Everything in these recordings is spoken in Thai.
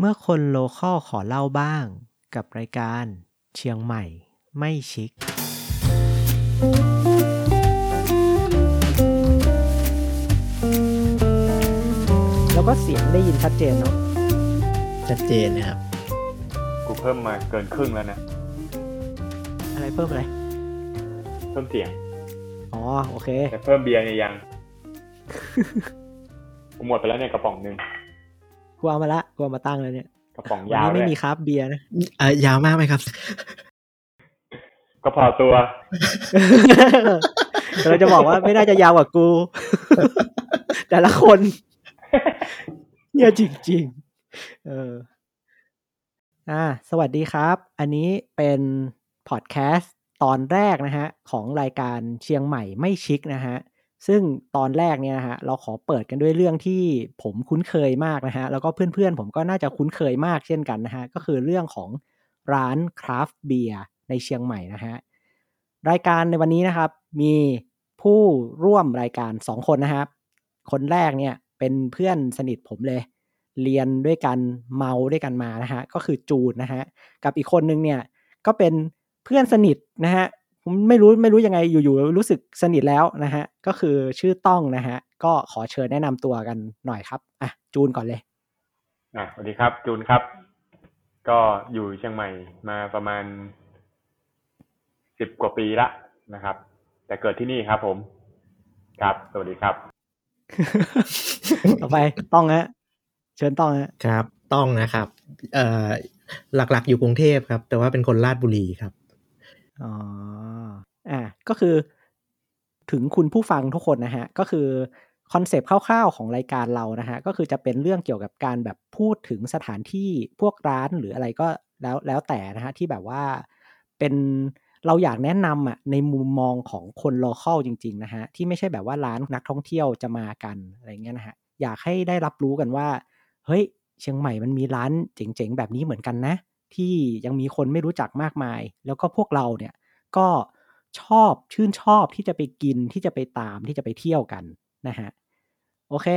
เมื่อคนโลคอลขอเล่าบ้างกับรายการเชียงใหม่ไม่ชิค แล้วก็เสียงได้ยินชัดเจนเนาะชัดเจนนะครับ กูเพิ่มมาเกินครึ่งแล้วนะ อะไรเพิ่มอะไร เพิ่มเสียง อ๋อ โอเค แต่เพิ่มเบียร์เนี่ยยัง กูหมดไปแล้วเนี่ยกระป๋องหนึ่ง กูเอามาละกูเอามาตั้งแล้วเนี่ยกระป๋องวันยาวนี้เลไม่ยมีคราฟต์เบียร์นะเอ่อยาวมากไหมครับ ก็พอตัวเราจะบอกว่าไม่น่าจะยาวกว่ากู แต่ละคนเนี่ยจริงๆเอออ่า สวัสดีครับ อันนี้เป็นพอดแคสต์ตอนแรกนะฮะ ของรายการเชียงใหม่ไม่ชิคนะฮะ ซึ่งตอนแรกเนี่ยนะฮะเราขอเปิดกันด้วยเรื่องที่ผมคุ้นเคยมากนะฮะแล้วก็เพื่อนๆ ผมก็น่าจะคุ้นเคยมากเช่นกันนะฮะก็คือเรื่องของร้านคราฟต์เบียร์ในเชียงใหม่นะฮะรายการในวันนี้นะครับ มีผู้ร่วมรายการสองคนนะครับ คนแรกเนี่ยเป็นเพื่อนสนิทผมเลย เรียนด้วยกันเมาด้วยกันมานะฮะก็คือจูนนะฮะกับอีกคนนึงเนี่ยก็เป็นเพื่อนสนิทนะฮะ ไม่รู้ไม่รู้ยังไงอยู่ๆรู้สึกสนิทแล้วนะฮะก็คือชื่อต้องนะฮะก็ขอเชิญแนะนำตัวกันหน่อยครับอะจูนก่อนเลยอะสวัสดีครับ จูนครับ ก็อยู่เชียงใหม่มาประมาณสิบกว่าปีละนะครับ แต่เกิดที่นี่ครับผม ครับ สวัสดีครับ ต่อไปต้องฮะเชิญต้องฮะครับ ต้องนะครับ เอ่อหลักๆอยู่กรุงเทพครับ แต่ว่าเป็นคนราชบุรีครับ อ๋อ อ่า ก็คือ ถึงคุณผู้ฟังทุกคนนะฮะ ก็คือคอนเซปต์คร่าวๆของรายการเรานะฮะ ก็คือจะเป็นเรื่องเกี่ยวกับการแบบพูดถึงสถานที่พวกร้านหรืออะไรก็แล้วแล้วแต่นะฮะ ที่แบบว่าเป็นเราอยากแนะนำอะในมุมมองของคน local จริงๆนะฮะ ที่ไม่ใช่แบบว่าร้านนักท่องเที่ยวจะมากันอะไรเงี้ยนะฮะ อยากให้ได้รับรู้กันว่า เฮ้ย เชียงใหม่มันมีร้านเจ๋งๆ แบบนี้เหมือนกันนะ ที่ยังมีคนไม่รู้จักมากมาย แล้วก็พวกเราเนี่ยก็ชอบชื่นชอบที่จะไปกินที่จะไปตามที่จะไปเที่ยวกันนะฮะโอเค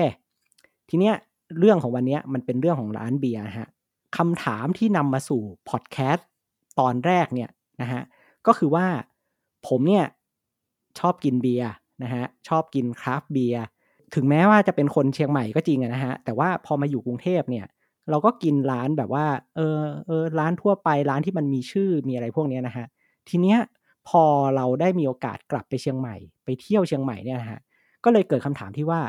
ทีเนี้ยเรื่องของวันนี้มันเป็นเรื่องของร้านเบียร์ฮะคำถามที่นำมาสู่พอดแคสต์ตอนแรกเนี่ยนะฮะก็คือว่าผมเนี่ยชอบกินเบียร์นะฮะชอบกินคราฟเบียร์ถึงแม้ว่าจะเป็นคนเชียงใหม่ก็จริงนะฮะแต่ว่าพอมาอยู่กรุงเทพเนี่ย เราก็กินร้านแบบว่า เออเออร้านทั่วไปร้านที่มันมีชื่อมีอะไรพวกเนี้ยนะฮะ ทีเนี้ยพอเราได้มีโอกาสกลับไปเชียงใหม่ ไปเที่ยวเชียงใหม่เนี่ยนะฮะก็เลยเกิดคำถามที่ว่า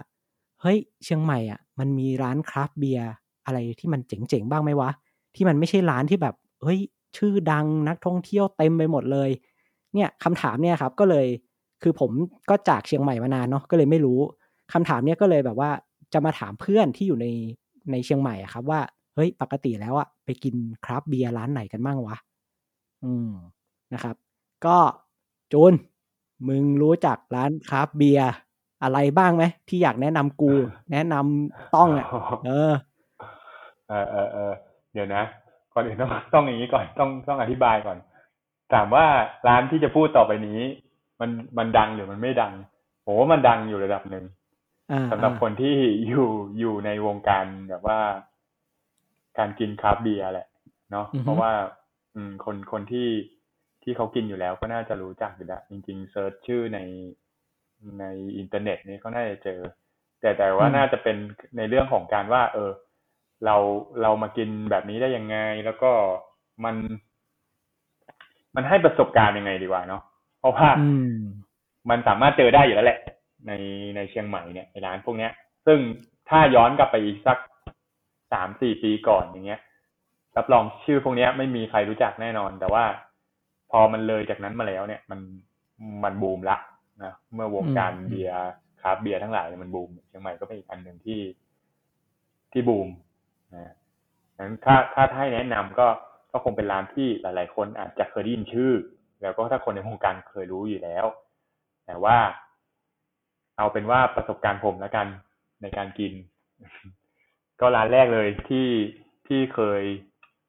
เฮ้ยเชียงใหม่อะ มันมีร้านคราฟเบียร์อะไรที่มันเจ๋งๆบ้างไหมวะ ที่มันไม่ใช่ร้านที่แบบเฮ้ยชื่อดังนักท่องเที่ยวเต็มไปหมดเลย เนี่ยคำถามเนี่ยครับก็เลยคือผมก็จากเชียงใหม่มานานเนาะก็เลยไม่รู้คำถามเนี่ยก็เลยแบบว่าจะมาถามเพื่อนที่อยู่ใน ในเชียงใหม่อะครับว่าเฮ้ยปกติแล้วอะไปกินคราฟต์เบียร์ร้านไหนกันบ้างวะ อืมนะครับ ก็จูนมึงรู้จักร้านคราฟต์เบียร์อะไรบ้างไหมที่อยากแนะนำกู แนะนำต้องอะเออเออเออเออเดี๋ยวนะก่อนอื่นต้องต้องอย่างนี้ก่อนต้องต้องอธิบายก่อน ถามว่าร้านที่จะพูดต่อไปนี้ มันมันดังหรือมันไม่ดังโอ้มันดังอยู่ระดับหนึ่งอ่า สำหรับอ่าคนที่อยู่อยู่ในวงการแบบว่า การกินคราฟต์เบียร์แหละ เนาะเพราะว่า อืม คนคนที่ที่เขากินอยู่แล้วก็น่าจะรู้จักอยู่แล้วจริงๆเซิร์ชชื่อในในอินเทอร์เน็ตนี่ก็น่าจะเจอ แต่แต่ว่าน่าจะเป็นในเรื่องของการว่า เออ เราเรามากินแบบนี้ได้ยังไง แล้วก็มัน มันให้ประสบการณ์ยังไงดีกว่าเนาะเพราะว่าอืมมันสามารถเจอได้อยู่แล้วแหละ ในในเชียงใหม่เนี่ยในร้านพวกเนี้ย ซึ่งถ้าย้อนกลับไปอีกสักสามสี่ปีก่อนอย่างเงี้ยรับรองชื่อพวกเนี้ยไม่มีใครรู้จักแน่นอน แต่ว่าพอมันเลยจากนั้นมาแล้วเนี่ย มันมันบูมละนะเมื่อวงการอืมเบียร์คราฟต์เบียร์ทั้งหลายเนี่ยมันบูมเชียงใหม่ก็เป็นอีกอันหนึ่งที่ที่บูมนะนั้นถ้าถ้าให้แนะนำก็ก็คงเป็นร้านที่หลาย ๆ คนอาจจะเคยได้ยินชื่อ แล้วก็ถ้าคนในวงการเคยรู้อยู่แล้ว แต่ว่า เอาเป็นว่าประสบการณ์ผมแล้วกันในการกิน ก็ร้านแรกเลยที่ที่เคย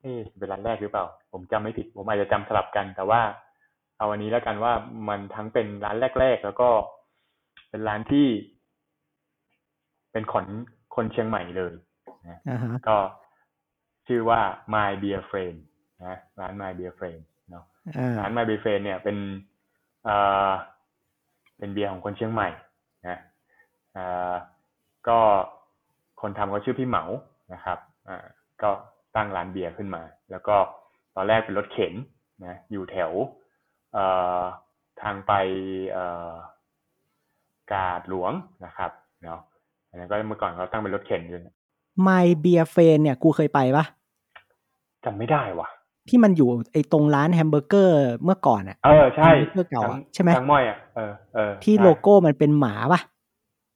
เอ๊ะเป็นร้านแรกหรือเปล่า ผมจำไม่ผิด ผมอาจจะจำสลับกัน แต่ว่า เอาวันนี้แล้วกันว่ามันทั้งเป็นร้านแรก ๆ แล้วก็เป็นร้านที่ เป็นคนคนเชียงใหม่เลยนะอ่าฮะก็ชื่อว่า My Beer Friend นะร้าน My Beer Friend เนาะอ่าร้าน My Beer Friend เนี่ยเป็นเอ่อเป็นเบียร์ของคนเชียงใหม่นะเอ่อก็คนทำก็ชื่อพี่เหมานะครับอ่าก็ตั้งร้านเบียร์ขึ้นมา แล้วก็ตอนแรกเป็นรถเข็นนะอยู่แถวเอ่อทางไปเอ่อกาดหลวงนะครับเนาะอันนั้นก็เมื่อก่อนเขาตั้งเป็นรถเข็นอยู่นะ My Beer f r i e n d เนี่ยกูเคยไปปะจำไม่ได้ว่ะ ที่มันอยู่ไอ้ตรงร้านแฮมเบอร์เกอร์เมื่อก่อนอะเออใช่แฮมเบอร์เกอร์เก่าอะทั้งใช่ไหมทั้งม้อยอะเออเออที่ใช่โลโก้มันเป็นหมาปะ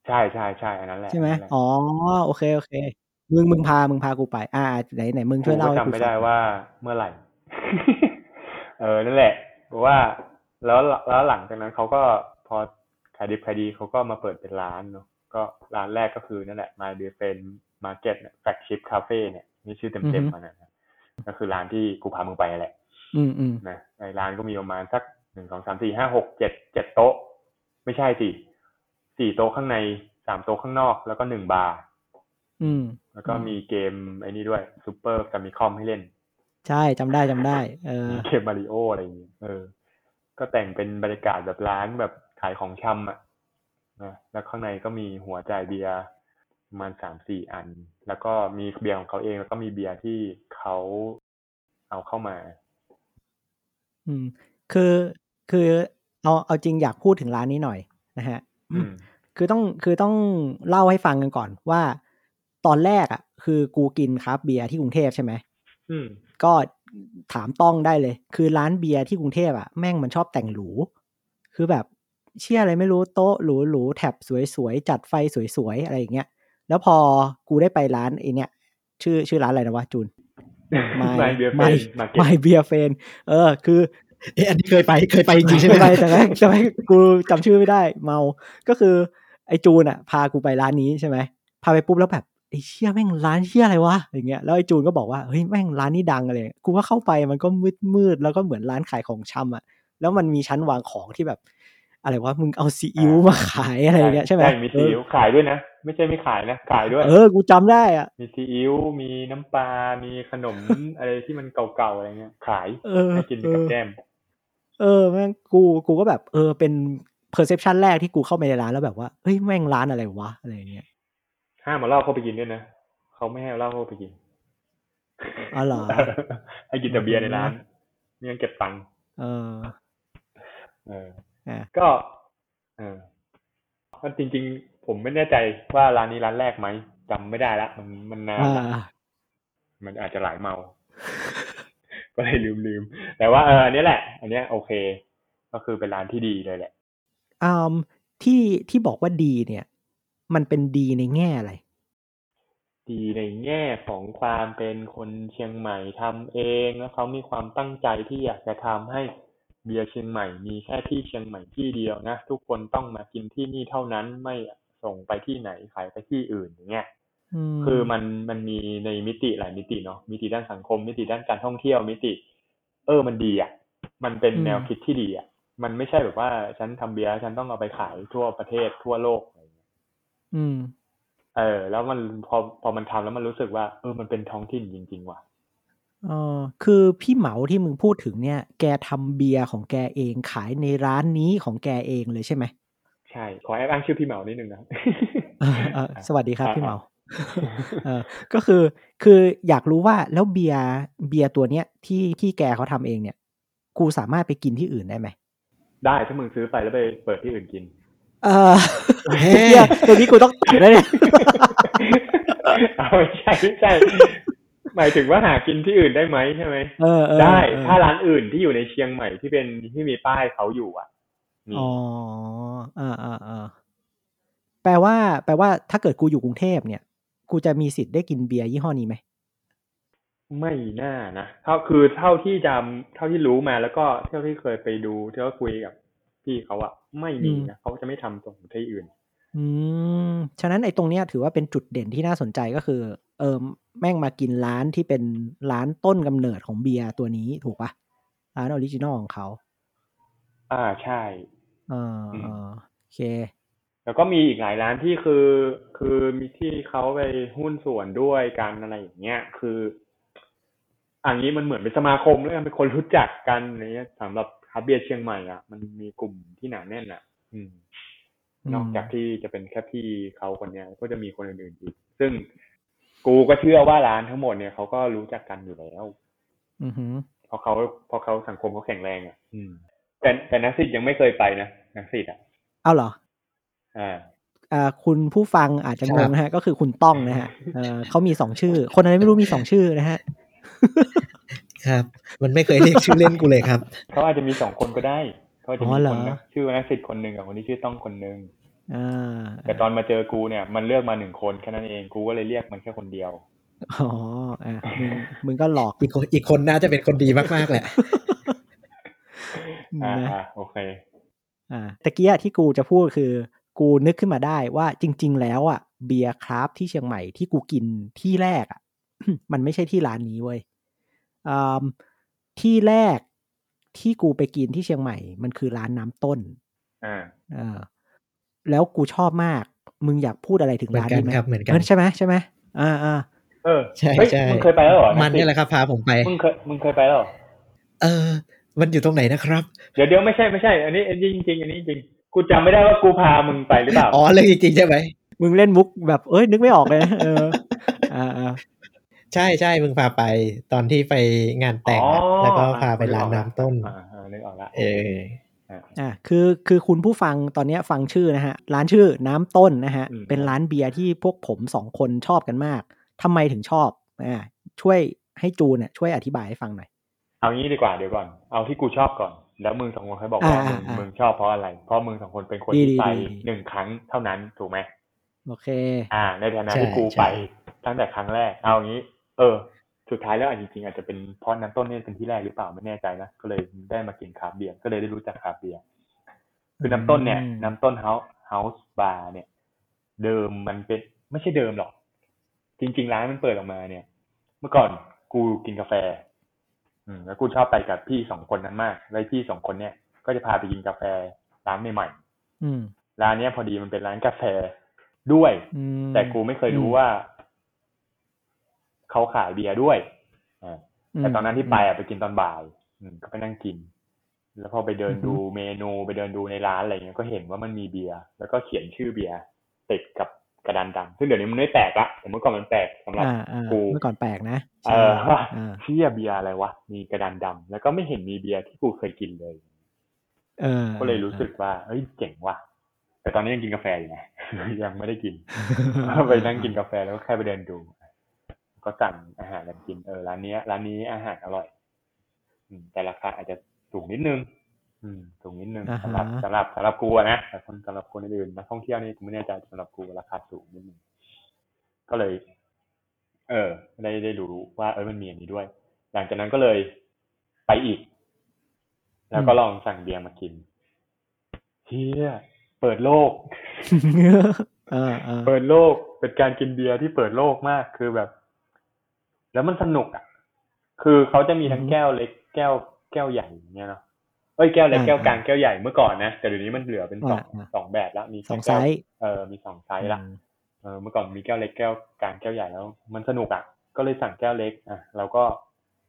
ใช่ใช่ใช่อันนั้นแหละใช่ไหมนนั้นแหละอ๋อโอเคโอเค มึงมึงพามึงพากูไป อ่าไหนไหนมึงช่วยเล่ากูให้ก็กูจำไม่ฟัได้งว่าเมื่อไหร่ เออนั่นแหละเพราะว่า แล้วแล้วหลังจากนั้นเขาก็พอขายดิบขายดีเขาก็มาเปิดเป็นร้านเนาะก็ร้านแรกก็คือนั่นแหละ My Beer Friend Market เนี่ย Flagship Cafe เนี่ยนี่ชื่อเต็มๆมันนะก็คือร้านที่กูพามึงไปนั่นแหละ อืมอืมนะในร้านก็มีประมาณสักหนึ่งสองสามสี่ห้าหกเจ็ดเจ็ดโต๊ะ ไม่ใช่สิ สี่โต๊ะข้างในสามโต๊ะข้างนอก แล้วก็หนึ่งบาร์อืมแล้วก็มีเกมไอ้นี่ด้วยซูเปอร์กับมีคอมให้เล่น ใช่จำได้จำได้เออมีเกมมาริโออะไรอย่างเงี้ยเออ ก็แต่งเป็นบรรยากาศแบบร้านแบบขายของชำอะนะแล้วข้างในก็มีหัวจ่ายเบียร์ประมาณสามสี่อัน แล้วก็มีเบียร์ของเขาเอง แล้วก็มีเบียร์ที่เขาเอาเข้ามา อืม คือคือเอาเอาจริงอยากพูดถึงร้านนี้หน่อยนะฮะอืม คือต้องคือต้องเล่าให้ฟังกันก่อนว่าตอนแรกอะ คือกูกินครับ เบียร์ที่กรุงเทพใช่ไหมอืมก็ถามต้องได้เลย คือร้านเบียร์ที่กรุงเทพอะแม่งมันชอบแต่งหรู คือแบบเชื่ออะไรไม่รู้โต๊ะหรูหรูๆแท็บสวยๆ จัดไฟสวยๆ อะไรอย่างเงี้ย แล้วพอกูได้ไปร้านไอเนี้ยชื่อชื่อร้านอะไรนะวะจูน My Beer ไม่ Friend Market ไม่เบียร์เฟนเออ คือ เอ๊ะอันนี้เคยไปเคยไปจริงๆใช่ไหมไม่ไปแต่แม่งแต่แม่งกูจำชื่อไม่ได้ เมาก็คือ ไอจูนอะ พากูไปร้านนี้ใช่ไหมพาไปปุ๊บแล้วแบบไอเชี่ยแม่งร้านเชี่ยอะไรวะอย่างเงี้ยแล้วไอจูนก็บอกว่าเฮ้ยแม่งร้านนี้ดังอะไรกูก็เข้าไปมันก็มืดมืดๆแล้วก็เหมือนร้านขายของชำอะ แล้วมันมีชั้นวางของที่แบบ อะไรวะมึงเอาซีอิ๊วมาขายอะไรอย่างเงี้ยใช่ไหมใช่มีซีอิ๊วขายด้วยนะไม่ใช่ไม่ขายนะขายด้วย เออกูจำได้อะมีซีอิ๊วมีน้ำปลา มีขนมอะไรที่มันเก่าๆอะไรเงี้ยขายเออให้กินกับแก้ม เออแม่งกูกูก็แบบเออเป็น perception แรกที่กูเข้าไปในร้านแล้วแบบว่าเฮ้ยแม่งร้านอะไรวะอะไรอย่างเงี้ยห้ามมาเหล้าเข้าไปกินด้วยนะเขาไม่ให้เอาเหล้าเข้าไปกินอ๋อเหรอให้กินแต่เบียร์ในร้านไม่งั้นเก็บตังค์เออ เอออะก็ เออเพราะจริง ๆ ผมไม่แน่ใจว่าร้านนี้ร้านแรกไหมจำไม่ได้ละมันมันนานอ่าละมันอาจจะหลายเมา ก็เลยลืมลืมๆแต่ว่าเอออันนี้แหละ อันเนี้ยโอเค ก็คือเป็นร้านที่ดีเลยแหละอืมที่ที่บอกว่าดีเนี่ย มันเป็นดีในแง่อะไร ดีในแง่ของความเป็นคนเชียงใหม่ทำเองแล้วเขามีความตั้งใจที่อยากจะทำให้เบียร์เชียงใหม่มีแค่ที่เชียงใหม่ที่เดียวนะทุกคนต้องมากินที่นี่เท่านั้นไม่ส่งไปที่ไหนขายไปที่อื่นอย่างเงี้ยอืม คือมันมันมีในมิติหลายมิติเนาะมิติด้านสังคม มิติด้านการท่องเที่ยวมิติ เออมันดีอะมันเป็นแนวคิดที่ดีอะมันไม่ใช่แบบว่าฉันทำเบียร์ฉันต้องเอาไปขายทั่วประเทศทั่วโลกอะไรอย่างเงี้ยอืม เออ แล้วมันพอพอมันทำแล้วมันรู้สึกว่า เออมันเป็นท้องถิ่นจริง ๆ ว่ะเออคือพี่เหมาที่มึงพูดถึงเนี่ย แกทำเบียร์ของแกเองขายในร้านนี้ของแกเองเลยใช่ไหมใช่ ขอแอบอ้างชื่อพี่เหมานิดนึงนะเออเออสวัสดีครับอ่าพี่เหมา เออก็คือคืออยากรู้ว่าแล้วเบียร์เบียร์ตัวเนี้ยที่ที่แกเขาทำเองเนี่ย กูสามารถไปกินที่อื่นได้ไหมได้ถ้ามึงซื้อไปแล้วไปเปิดที่อื่นกิน เออเฮ้เหี้ยตัวนี้กูต้องตัดแล้วเนี่ยเอาไม่ใช่ไม่ใช่หมายถึงว่าหากินที่อื่นได้ไหมใช่ไหมเออเออได้เออถ้าร้านอื่นที่อยู่ในเชียงใหม่ที่เป็นที่มีป้ายเขาอยู่อะมีอ๋ออ่าอ่าอ่าแปลว่า แปลว่าถ้าเกิดกูอยู่กรุงเทพเนี่ย กูจะมีสิทธิ์ได้กินเบียร์ยี่ห้อนี้ไหมไม่น่านะเท่าคือเท่าที่จำเท่าที่รู้มาแล้วก็เท่าที่เคยไปดูที่เขาคุยกับพี่เขาอะไม่มีนะเขาจะไม่ทำส่งที่อื่น อืมฉะนั้นไอ้ตรงเนี้ยถือว่าเป็นจุดเด่นที่น่าสนใจก็คือ เออแม่งมากินร้านที่เป็นร้านต้นกำเนิดของเบียร์ตัวนี้ถูกปะร้าน original ของเขา อ่าใช่ เอออืมเออโอเค แล้วก็มีอีกหลายร้านที่คือ คือมีที่เขาไปหุ้นส่วนด้วยกันอะไรอย่างเงี้ย คืออันนี้มันเหมือนเป็นสมาคมแล้วกันเป็นคนรู้จักกันอะไรเงี้ยสำหรับคราฟต์เบียร์เชียงใหม่อะมันมีกลุ่มที่หนาแน่นอะ อืม นอกจากที่จะเป็นแค่พี่เขาคนเนี้ย ก็จะมีคนอื่นๆอีก ซึ่งกูก็เชื่อว่าร้านทั้งหมดเนี่ยเขาก็รู้จักกันอยู่แล้ว อือหือเพราะเขาเพราะเขาสังคมเขาแข็งแรงอะ อืม แต่แต่นักสิทธิ์ยังไม่เคยไปนะนักสิทธิ์อะ เอาเหรออ่าอ่า คุณผู้ฟังอาจจะงงนะฮะ ก็คือคุณต้องนะฮะเออเขามีสองชื่อ คนอะไรไม่รู้มีสองชื่อนะฮะครับ มันไม่เคยเรียกชื่อเล่นกูเลยครับเขาอาจจะมีสองคนก็ได้เขาอาจจะอ๋มีอเหรคอนนะชื่อนักสิทธิ์คนหนึ่งกับคนที่ชื่อต้องคนหนึ่งอ่าแต่ตอนมาเจอกูเนี่ย มันเลือกมาหนึ่งคนแค่นั้นเองกูก็เลยเรียกมันแค่คนเดียวอ๋ออะมึงมึงก็หลอกอีกคนอีกคนน่าจะเป็นคนดีมากๆแหละอ่านะอ่าโอเค อ่าตะกี้อะที่กูจะพูดคือ กูนึกขึ้นมาได้ว่าจริง ๆ แล้วอะเบียร์คราฟที่เชียงใหม่ที่กูกินที่แรกอะมันไม่ใช่ที่ร้านนี้เว้ยอ่าที่แรกที่กูไปกินที่เชียงใหม่ มันคือร้านน้ำต้นอ่าเออแล้วกูชอบมาก มึงอยากพูดอะไรถึงร้านนี้ไหมเหมือนกันครับเหมือนกันใช่ไหมใช่ไหมอ่าอ่าเออใช่เฮ้ยใช่มึงเคยไปแล้วเหรอ มันนี่แหละครับพาผมไป มึงเคยมึงเคยไปแล้วเหรอเออ มันอยู่ตรงไหนนะครับ เดี๋ยวเดี๋ยวไม่ใช่ไม่ใช่ อันนี้อันนี้จริงๆอันนี้จริง กูจำไม่ได้ว่ากูพามึงไปหรือเปล่า อ๋อเรื่องจริงๆใช่ไหม มึงเล่นมุกแบบเอ้ยนึกไม่ออกเลยนะเอออ่าอ่าใช่ใช่มึงพาไปตอนที่ไปงานแต่งอะอ๋อแล้วก็พาไปร้านน้ำต้นอ่าอ่านึกออกละเอออ่าคือคือคุณผู้ฟังตอนเนี้ยฟังชื่อนะฮะ ร้านชื่อน้ำต้นนะฮะอืมเป็นร้านเบียร์ที่พวกผมสองคนชอบกันมากทำไมถึงชอบอ่าช่วยให้จูนเนี่ยช่วยอธิบายให้ฟังหน่อย เอางี้ดีกว่าเดี๋ยวก่อน เอาที่กูชอบก่อน แล้วมึงสองคนค่อยบอกว่าอ่ามึงอ่ามึงชอบเพราะอะไร เพราะมึงสองคนเป็นคนดีที่ดีไปดีหนึ่งครั้งเท่านั้นถูกไหมโอเค อ่า ในฐานะใช่ที่กูใช่ไปตั้งแต่ครั้งแรก เอางี้ เออ สุดท้ายแล้วอาจจริงๆอาจจะเป็นเพราะน้ำต้นเนี่ยเป็นที่แรกหรือเปล่าไม่แน่ใจนะ ก็เลยได้มากินคราฟต์เบียร์ก็เลยได้รู้จักคราฟต์เบียร์คือน้ำต้นเนี่ยอืมน้ำต้น House House Bar เนี่ย เดิมมันเป็นไม่ใช่เดิมหรอก จริง ๆ ร้านมันเปิดออกมาเนี่ย เมื่อก่อนกูกินกาแฟ อืมแล้วกูชอบไปกับพี่สองคนนั้นมากแล้วพี่สองคนเนี่ย ก็จะพาไปกินกาแฟร้านใหม่อืมๆร้านเนี้ยพอดีมันเป็นร้านกาแฟด้วยอืมแต่กูไม่เคยรู้ว่าเขาขายเบียร์ด้วยอ่าแต่ตอนนั้นที่ไปอะไปกินตอนบ่ายอืมก็ไปนั่งกิน แล้วพอไปเดินดูเมนูไปเดินดูในร้านอะไรเงี้ยก็เห็นว่ามันมีเบียร์แล้วก็เขียนชื่อเบียร์ติดกับ กระดานดำซึ่งเดี๋ยวนี้มันไม่แปลกละแต่เมื่อก่อนมันแปลกสำหรับอ่าอ่ากูเมื่อก่อนแปลกนะเออว่าอ่าเชี่ยเบียร์อะไรวะมีกระดานดำแล้วก็ไม่เห็นมีเบียร์ที่กูเคยกินเลยเออก็เลยรู้สึกว่าเฮ้ยเจ๋งว่ะแต่ตอนนี้ยังกินกาแฟอยู่นะยังไม่ได้กินไปนั่งกินกาแฟแล้วก็แค่ไปเดินดู ก็สั่งอาหารกันกินเออร้านเนี้ยร้านนี้อาหารอร่อยอืมแต่ราคาอาจจะสูงนิดนึง อืมสูงนิดนึงอ่าฮะสำหรับสำหรับสำหรับกูอะนะแต่คนสำหรับคนอื่นนักท่องเที่ยวนี่กูไม่แน่ใจสำหรับกูราคาสูงนิดนึงก็เลย เออ ได้ได้รู้ว่าเออมันมีอันนี้ด้วย หลังจากนั้นก็เลยไปอีก แล้วก็ลองสั่งเบียร์มากินเฮียเปิดโลกเออเออเปิดโลกเป็นการกินเบียร์ที่เปิดโลกมากคือแบบ แล้วมันสนุกอะ คือเขาจะมีทั้งแก้วเล็กแก้วแก้วใหญ่อย่างเงี้ยเนาะ เอ้ยแก้วเล็กแก้วกลางแก้วใหญ่เมื่อก่อนนะแต่เดี๋ยวนี้มันเหลือเป็นสองสองแบบแล้วมีสองแค่ไซแก้วส์เออมีสองไซส์ละเออเมื่อก่อนมีแก้วเล็กแก้วกลางแก้วใหญ่แล้ว มันสนุกอะก็เลยสั่งแก้วเล็กอะเราก็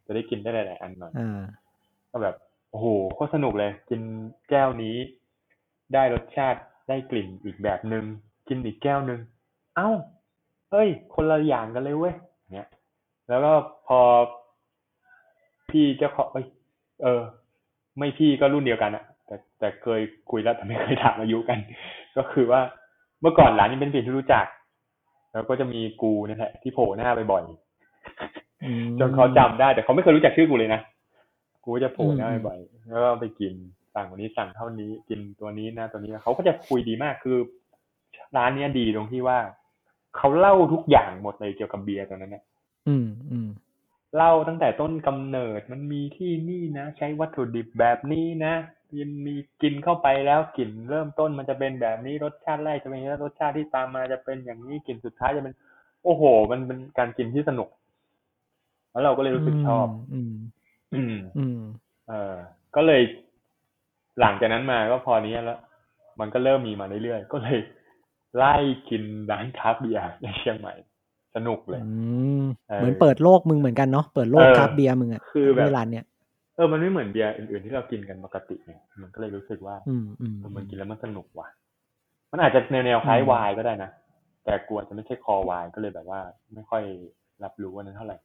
จะได้กินได้หลายๆอันหน่อยอ่าก็แบบโอ้โหโคตรสนุกเลย กินแก้วนี้ ได้รสชาติได้กลิ่นอีกแบบหนึง่งกินอีกแก้วหนึ่งเอ้าเอ้ย คนละอย่างกันเลยเว้ยเนี้ยแล้วก็พอพี่เจ้าของเอ้ยเออ ไม่พี่ก็รุ่นเดียวกันอะแต่แต่เคยคุยแล้วแต่ไม่เคยถามอายุกัน ก็คือว่าเมื่อก่อนร้านนี้เป็นเพียงที่รู้จัก แล้วก็จะมีกูนี่แหละที่โผล่หน้าบ่อยๆอืมจนเขาจำได้ แต่เขาไม่เคยรู้จักชื่อกูเลยนะกูก็จะโผล่หน้าอืมบ่อยๆแล้วก็ไปกินสั่งวันนี้สั่งเท่านี้กินตัวนี้นะตัวนี้นะเขาก็จะคุยดีมากคือ ร้านเนี้ยดีตรงที่ว่าเขาเล่าทุกอย่างหมดเลยเกี่ยวกับเบียร์ตัวนั้นเนี่ยอืมอืม เล่าตั้งแต่ต้นกำเนิด มันมีที่นี่นะ ใช้วัตถุดิบแบบนี้นะมีมีกินเข้าไปแล้วกลิ่นเริ่มต้นมันจะเป็นแบบนี้รสชาติแรกจะเป็นอย่างนี้รสชาติที่ตามมาจะเป็นอย่างนี้กลิ่นสุดท้ายจะเป็น โอ้โห มันเป็นการกินที่สนุก แล้วเราก็เลยรู้สึกชอบ อืม อืม อืม เออก็เลย หลังจากนั้นมาก็พอนี้แล้ว มันก็เริ่มมีมาเรื่อยๆก็เลย ไล่กินร้านคราฟต์เบียร์ในเชียงใหม่ สนุกเลยอืมเออเหมือนเปิดโลกมึงเหมือนกันเนาะเปิดโลกเออคราฟต์เบียร์มึงอะคือแบบที่ร้านเนี้ยเออมันไม่เหมือนเบียร์อื่นๆที่เรากินกันปกติไงมันก็เลยรู้สึกว่าอืมอืมเออมันกินแล้วมันสนุกว่ะ มันอาจจะแนวแนวๆคล้ายอืมไวน์ก็ได้นะแต่กลัวจะไม่ใช่คอไวน์ก็เลยแบบว่า ไม่ค่อยรับรู้ว่านั้นเท่าไหร่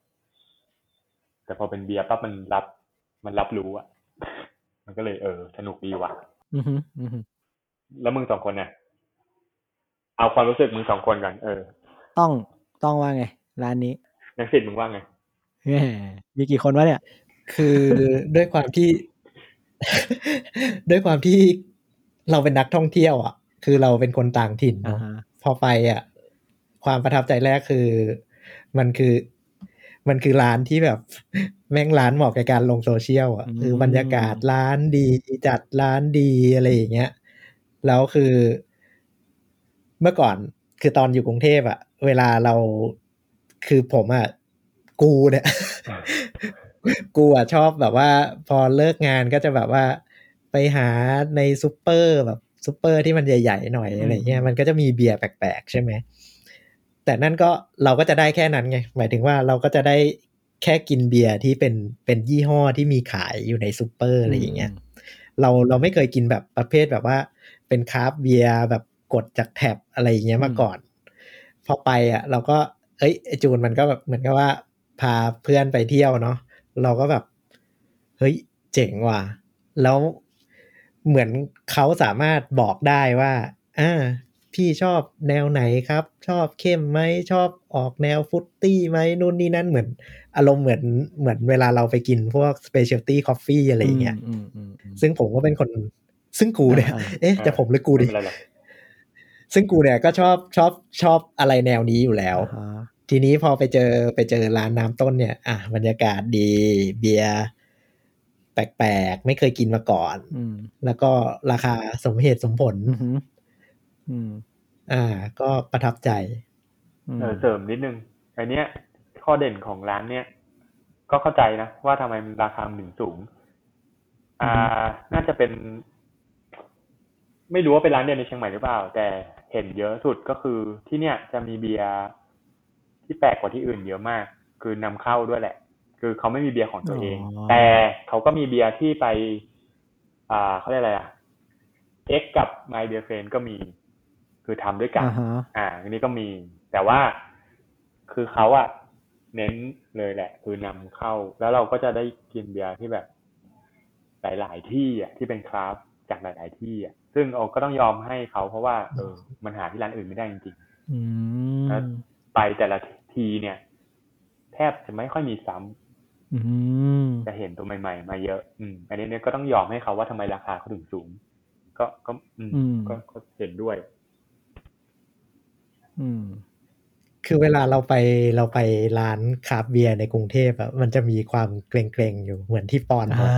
แต่พอเป็นเบียร์ปั๊บมันรับ มันรับรู้อะ มันก็เลยเออ สนุกดีว่ะอือฮึอือฮึแล้วมึงสองคนเนี่ยเอาความรู้สึกมึงสองคนก่อนเออ ต้อง ต้องว่าไง ร้านนี้นักสิทธิ์มึงว่าไงแหมมีกี่คนวะเนี่ย คือด้วยความที่ ด้วยความที่เราเป็นนักท่องเที่ยว อะ คือเราเป็นคนต่างถิ่นอ่าเนาะฮะพอไปอะ ความประทับใจแรกคือ มันคือ มันคือร้านที่แบบ แม่งร้านเหมาะกับการลงโซเชียลอะ คือบรรยากาศร้านดีจัดร้านดีอะไรอย่างเงี้ยแล้วคือ เมื่อก่อนคือตอนอยู่กรุงเทพอะ เวลาเราคือผมอะกูเนี่ยกูอะชอบแบบว่า พอเลิกงานก็จะแบบว่า ไปหาในซูเปอร์แบบซูเปอร์ที่มันใหญ่ๆหน่อยอะไรเงี้ยมันก็จะมีเบียร์แปลกๆใช่ไหมแต่นั่นก็เราก็จะได้แค่นั้นไง หมายถึงว่าเราก็จะได้แค่กินเบียร์ที่เป็นเป็นยี่ห้อที่มีขายอยู่ในซูเปอร์อะไรอย่างเงี้ยเราเราไม่เคยกินแบบประเภทแบบว่า เป็นคราฟต์เบียร์แบบกดจาก tap อะไรอย่างเงี้ยมาก่อน พอไปอะ เราก็ เอ้ยไอจูนมันก็แบบเหมือนกับว่า พาเพื่อนไปเที่ยวเนาะเราก็แบบ เฮ้ยเจ๋งว่ะ แล้วเหมือนเขาสามารถบอกได้ว่าอ่าพี่ชอบแนวไหนครับ ชอบเข้มไหมชอบออกแนวฟุตตี้ไหมนู่นนี่นั่นเหมือน อารมณ์เหมือนเหมือนเวลาเราไปกินพวก specialty coffee อะไรอย่างเงี้ยอืมอืมอืมซึ่งผมก็เป็นคนซึ่งกูเนี่ยอ่าเอ๊ะ จะผมหรือกูดิ ซึ่งกูเนี่ยก็ชอบชอบชอบอะไรแนวนี้อยู่แล้วอ่าฮะทีนี้พอไปเจอไปเจอร้านน้ำต้นเนี่ย อะบรรยากาศดี เบียร์แปลกๆ ไม่เคยกินมาก่อนอืมแล้วก็ราคาสมเหตุสมผลอือฮึอืมอ่า ก็ประทับใจอืมเออเสริมนิดนึงไอเนี้ย ข้อเด่นของร้านเนี้ยก็เข้าใจนะว่าทำไมมันราคามันถึงสูง อ่า น่าจะเป็น ไม่รู้ว่าเป็นร้านเดียวในเชียงใหม่หรือเปล่า แต่ เห็นเยอะสุดก็คือที่เนี่ยจะมีเบียร์ที่แปลกกว่าที่อื่นเยอะมาก คือนำเข้าด้วยแหละ คือเขาไม่มีเบียร์ของตัวเอง แต่เขาก็มีเบียร์ที่ไป อ่าเขาเรียกอะไรอะเอ็กกับ My Dear Friend ก็มี คือทำด้วยกันอ่าฮะอ่าอันนี้ก็มี แต่ว่าคือเขาอะเน้นเลยแหละ คือนำเข้า แล้วเราก็จะได้กินเบียร์ที่แบบ หลาย ๆ ที่อะที่เป็นคราฟต์จากหลาย ๆ ที่อะ ซึ่งโอก็ต้องยอมให้เขาเพราะว่าเออมันหาที่ร้านอื่นไม่ได้จริงอืครับมๆไปแต่ละทีเนี่ย แทบจะไม่ค่อยมีซ้ำอืมจะเห็นตัวใหม่ ๆ มาเยอะ อืม อันนี้เนี่ยก็ต้องยอมให้เขาว่าทำไมราคาเขาถึงสูง ก็ก็ อืมอืมก็ก็เห็นด้วย อืมคือเวลาเราไปเราไปร้านคราฟต์เบียร์ในกรุงเทพอะมันจะมีความเกรงๆอยู่เหมือนที่ปอนบอ่าอก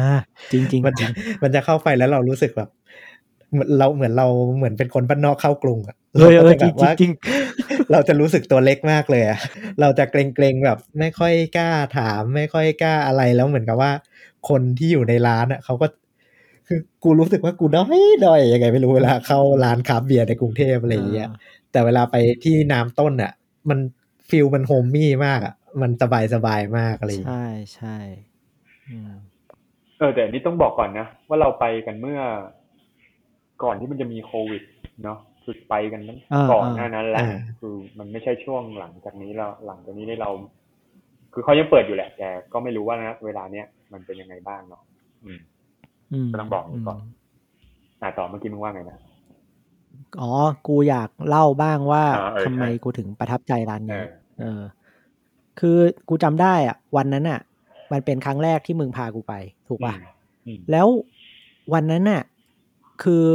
จริงจริงมันจะมันจะเข้าไปแล้วเรารู้สึกแบบ เหมือนเราเหมือนเราเหมือนเป็นคนบ้านนอกเข้ากรุงอะเออเออราก็จจะริงแบบว่าจริงเราจะรู้สึกตัวเล็กมากเลยอะเราจะเกรงๆแบบไม่ค่อยกล้าถาม ไม่ค่อยกล้าอะไรแล้วเหมือนกับว่า คนที่อยู่ในร้านอะเขาก็คือกูรู้สึกว่ากูด้อยด้อยยังไงไม่รู้เวลาเข้าร้านคราฟต์เบียร์ในกรุงเทพอะไรอย่างเงี้ยแต่เวลาไปที่น้ำต้นอะมันฟิลมันโฮมมี่มากอะมันสบายสบายๆมากอะไรอย่างเงี้ยใช่ใช่อืมเออแต่อันนี้ต้องบอกก่อนนะ ว่าเราไปกันเมื่อ ก่อนที่มันจะมีโควิด เนาะคือไปกันตั้งอ่าก่อนอ่าหน้านั้นแหละคือมันไม่ใช่ช่วงหลังจากนี้เราหลังจากนี้ได้เรา คือเขายังเปิดอยู่แหละ แต่ก็ไม่รู้ว่านะเวลาเนี้ยมันเป็นยังไงบ้างเนาะอืมอืมก็ต้องบอกไว้ก่อนมอ่าต่อเมื่อกี้มึงว่าไงนะอ๋อ กูอยากเล่าบ้างว่าอ่าเออทำไมใช่กูถึงประทับใจร้านเอนี้อเออ คือกูจำได้อะ วันนั้นอะ มันเป็นครั้งแรกที่มึงพากูไป ถูกป่ะอืมแล้ววันนั้นน่ะ คือ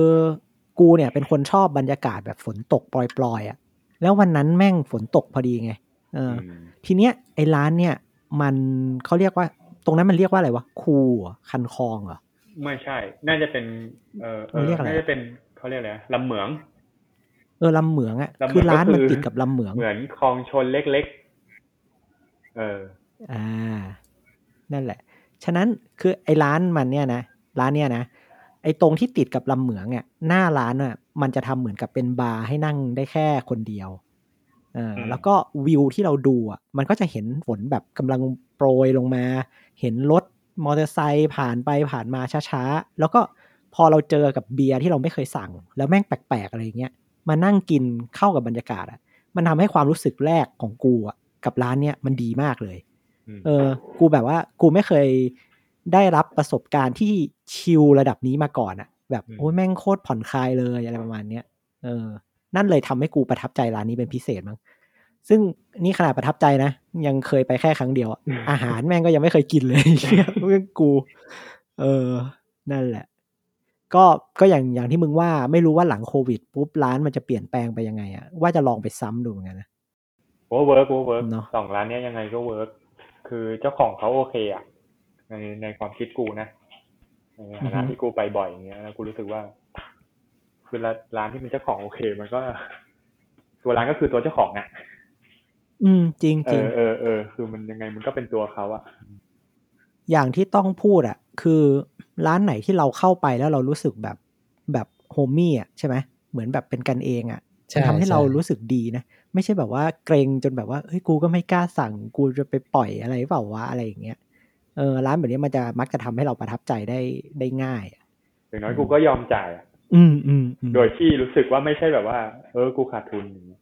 กูเนี่ยเป็นคนชอบบรรยากาศแบบฝนตกปล่อยๆอะ แล้ววันนั้นแม่งฝนตกพอดีไง เอออืมทีเนี้ยไอ้ร้านเนี่ย มันเขาเรียกว่า ตรงนั้นมันเรียกว่าอะไรวะ คูเหรอคันคลองเหรอ ไม่ใช่ น่าจะเป็น เออเอมันอเรียกอะไรน่าจะเป็นเขาเรียกอะไรนะลำเหมือง เออลำเหมืองอะลำเหมืองคือร้านก็คือมันติดกับลำเหมือง เหมือนคลองชนเล็กๆ เออ อ่า นั่นแหละ ฉะนั้นคือไอ้ร้านมันเนี่ยนะ ร้านเนี่ยนะ ไอ้ตรงที่ติดกับลำเหมืองอะหน้าร้านอะมันจะทำเหมือนกับเป็นบาร์ให้นั่งได้แค่คนเดียวเอออืมแล้วก็วิวที่เราดูอะมันก็จะเห็นฝนแบบกำลังโปรยลงมา เห็นรถมอเตอร์ไซค์ผ่านไปผ่านมาช้าๆ แล้วก็พอเราเจอกับเบียร์ที่เราไม่เคยสั่ง แล้วแม่งแปลกๆอะไรอย่างเงี้ยมานั่งกินเข้ากับบรรยากาศอะมันทำให้ความรู้สึกแรกของกูอะกับร้านเนี้ยมันดีมากเลยมเออ กูแบบว่ากูไม่เคย ได้รับประสบการณ์ที่ชิลระดับนี้มาก่อนอะแบบอืมโอ้ยแม่งโคตรผ่อนคลายเลยอะไรประมาณเนี้ยเออ นั่นเลยทำให้กูประทับใจร้านนี้เป็นพิเศษมั้งซึ่งนี่ขนาดประทับใจนะ ยังเคยไปแค่ครั้งเดียวอะอาหารแม่งก็ยังไม่เคยกินเลยเหี้ยเรื่องกู เออ นั่นแหละ ก็ก็อย่างอย่างที่มึงว่าไม่รู้ว่าหลังโควิดปุ๊บร้านมันจะเปลี่ยนแปลงไปยังไงอะว่าจะลองไปซ้ำดูเหมือนกันนะโอ้ work โอ้ work เนอะสองร้านเนี้ยยังไงก็ work คือเจ้าของเขาโอเคอะ ในในความคิดกูนะในฐานะที่กูไปบ่อยอย่างเงี้ยแล้วกูรู้สึกว่าคือร้านร้านที่เป็นเจ้าของโอเค มันก็ ตัวร้านก็คือตัวเจ้าของอะ อืม จริงเอจริงอเออเออคือมันยังไงมันก็เป็นตัวเขาอะอย่างที่ต้องพูดอะคือร้านไหนที่เราเข้าไปแล้วเรารู้สึกแบบแบบโฮมมี่อะใช่ไหมเหมือนแบบเป็นกันเองอะใช่มันทำให้ใช่เรารู้สึกดีนะ ไม่ใช่แบบว่าเกรงจนแบบว่าเฮ้ยกูก็ไม่กล้าสั่ง กูจะไปปล่อยอะไรเปล่าวะอะไรอย่างเงี้ยเออร้านแบบนี้มันจะมักจะทำให้เราประทับใจได้ได้ง่ายอะอย่างน้อยกูก็ยอมจ่ายอะอืมอืมอืมโดยที่รู้สึกว่าไม่ใช่แบบว่า เออกูขาดทุนอย่างเงี้ย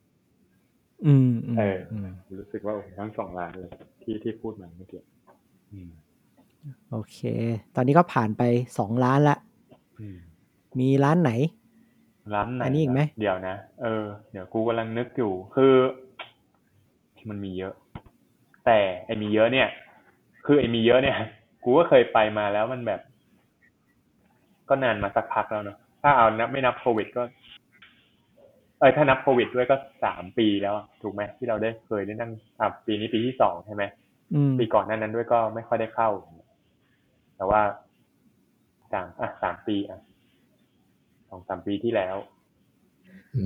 อืมอืมเอออืมรู้สึกว่าโอ้โหทั้งสองร้านเลยที่ที่พูดมาเมื่อกี้อืมโอเค ตอนนี้ก็ผ่านไปสองร้านละอืมมีร้านไหน ร้านไหนอันนี้อีกไหมเดี๋ยวนะเออเดี๋ยวกูกำลังนึกอยู่คือ มันมีเยอะ แต่ไอ้มีเยอะเนี่ย คือไอ้มีเยอะเนี่ย กูก็เคยไปมาแล้วมันแบบ ก็นานมาสักพักแล้วเนาะถ้าเอานับไม่นับโควิดก็ เออถ้านับโควิดด้วยก็สามปีแล้วอะถูกไหมที่เราได้เคยได้นั่งอะปีนี้ปีที่สองใช่ไหมอืมปีก่อนหน้านั้นด้วยก็ไม่ค่อยได้เข้า แต่ว่าสามอะสามปีอะสองสามปีที่แล้วอื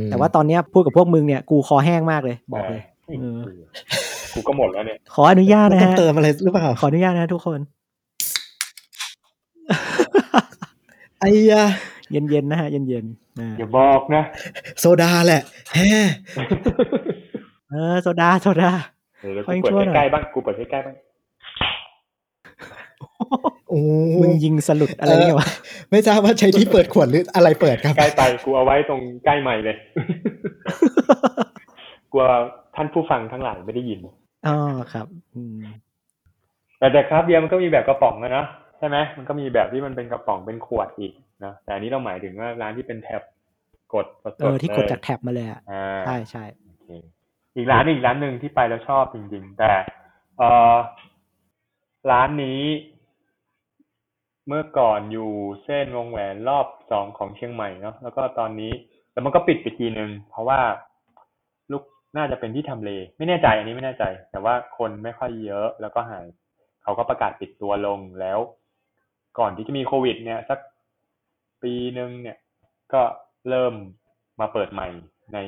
มแต่ว่าตอนเนี้ยพูดกับพวกมึงเนี่ย กูคอแห้งมากเลย บอกเลยเอเอออ กูก็หมดแล้วเนี่ย ขออนุญาตมันนะต้องฮะเติมอะไรหรือเปล่า ขออนุญาตนะทุกคน ไอ้ยาเย็นๆนะฮะ เย็นๆอ่าอย่าบอกนะ โซดาแหละแฮเออ โซดา โซดาเดี๋ยวขอกูให้เปิดช่วยหน่อยใกล้ๆบ้าง กูเปิดใกล้ๆบ้างโอ้มึงยิงสลุดอะไรเนี่ยวะไม่ทราบว่าใช้ที่เปิดขวดหรืออะไรเปิดครับ ใกล้ไปกูเอาไว้ตรงใกล้ใหม่เลยกลัวท่านผู้ฟังทั้งหลายไม่ได้ยิน อ๋อ ครับ อืม แต่แต่ครับเบียร์มันก็มีแบบกระป๋องนะเนอะใช่ไหมมันก็มีแบบที่มันเป็นกระป๋องเป็นขวดอีกนะแต่อันนี้เราหมายถึงว่าร้านที่เป็นแท็บกดสดๆเออ ที่กดเลยจากแท็บมาเลยอะ อ่า ใช่ใช่ โอเคอีกร้านอีกร้านหนึ่งที่ไปแล้วชอบจริงๆ แต่เออร้านนี้เมื่อก่อนอยู่เส้นวงแหวนรอบสองของเชียงใหม่เนาะแล้วก็ตอนนี้แต่มันก็ปิดไปทีนึงเพราะว่าลูก น่าจะเป็นที่ทำเล ไม่แน่ใจอันนี้ไม่แน่ใจ แต่ว่าคนไม่ค่อยเยอะแล้วก็หายเขาก็ประกาศปิดตัวลงแล้ว ก่อนที่จะมีโควิด เนี่ย สักปีหนึ่งเนี่ย ก็เริ่มมาเปิดใหม่ใน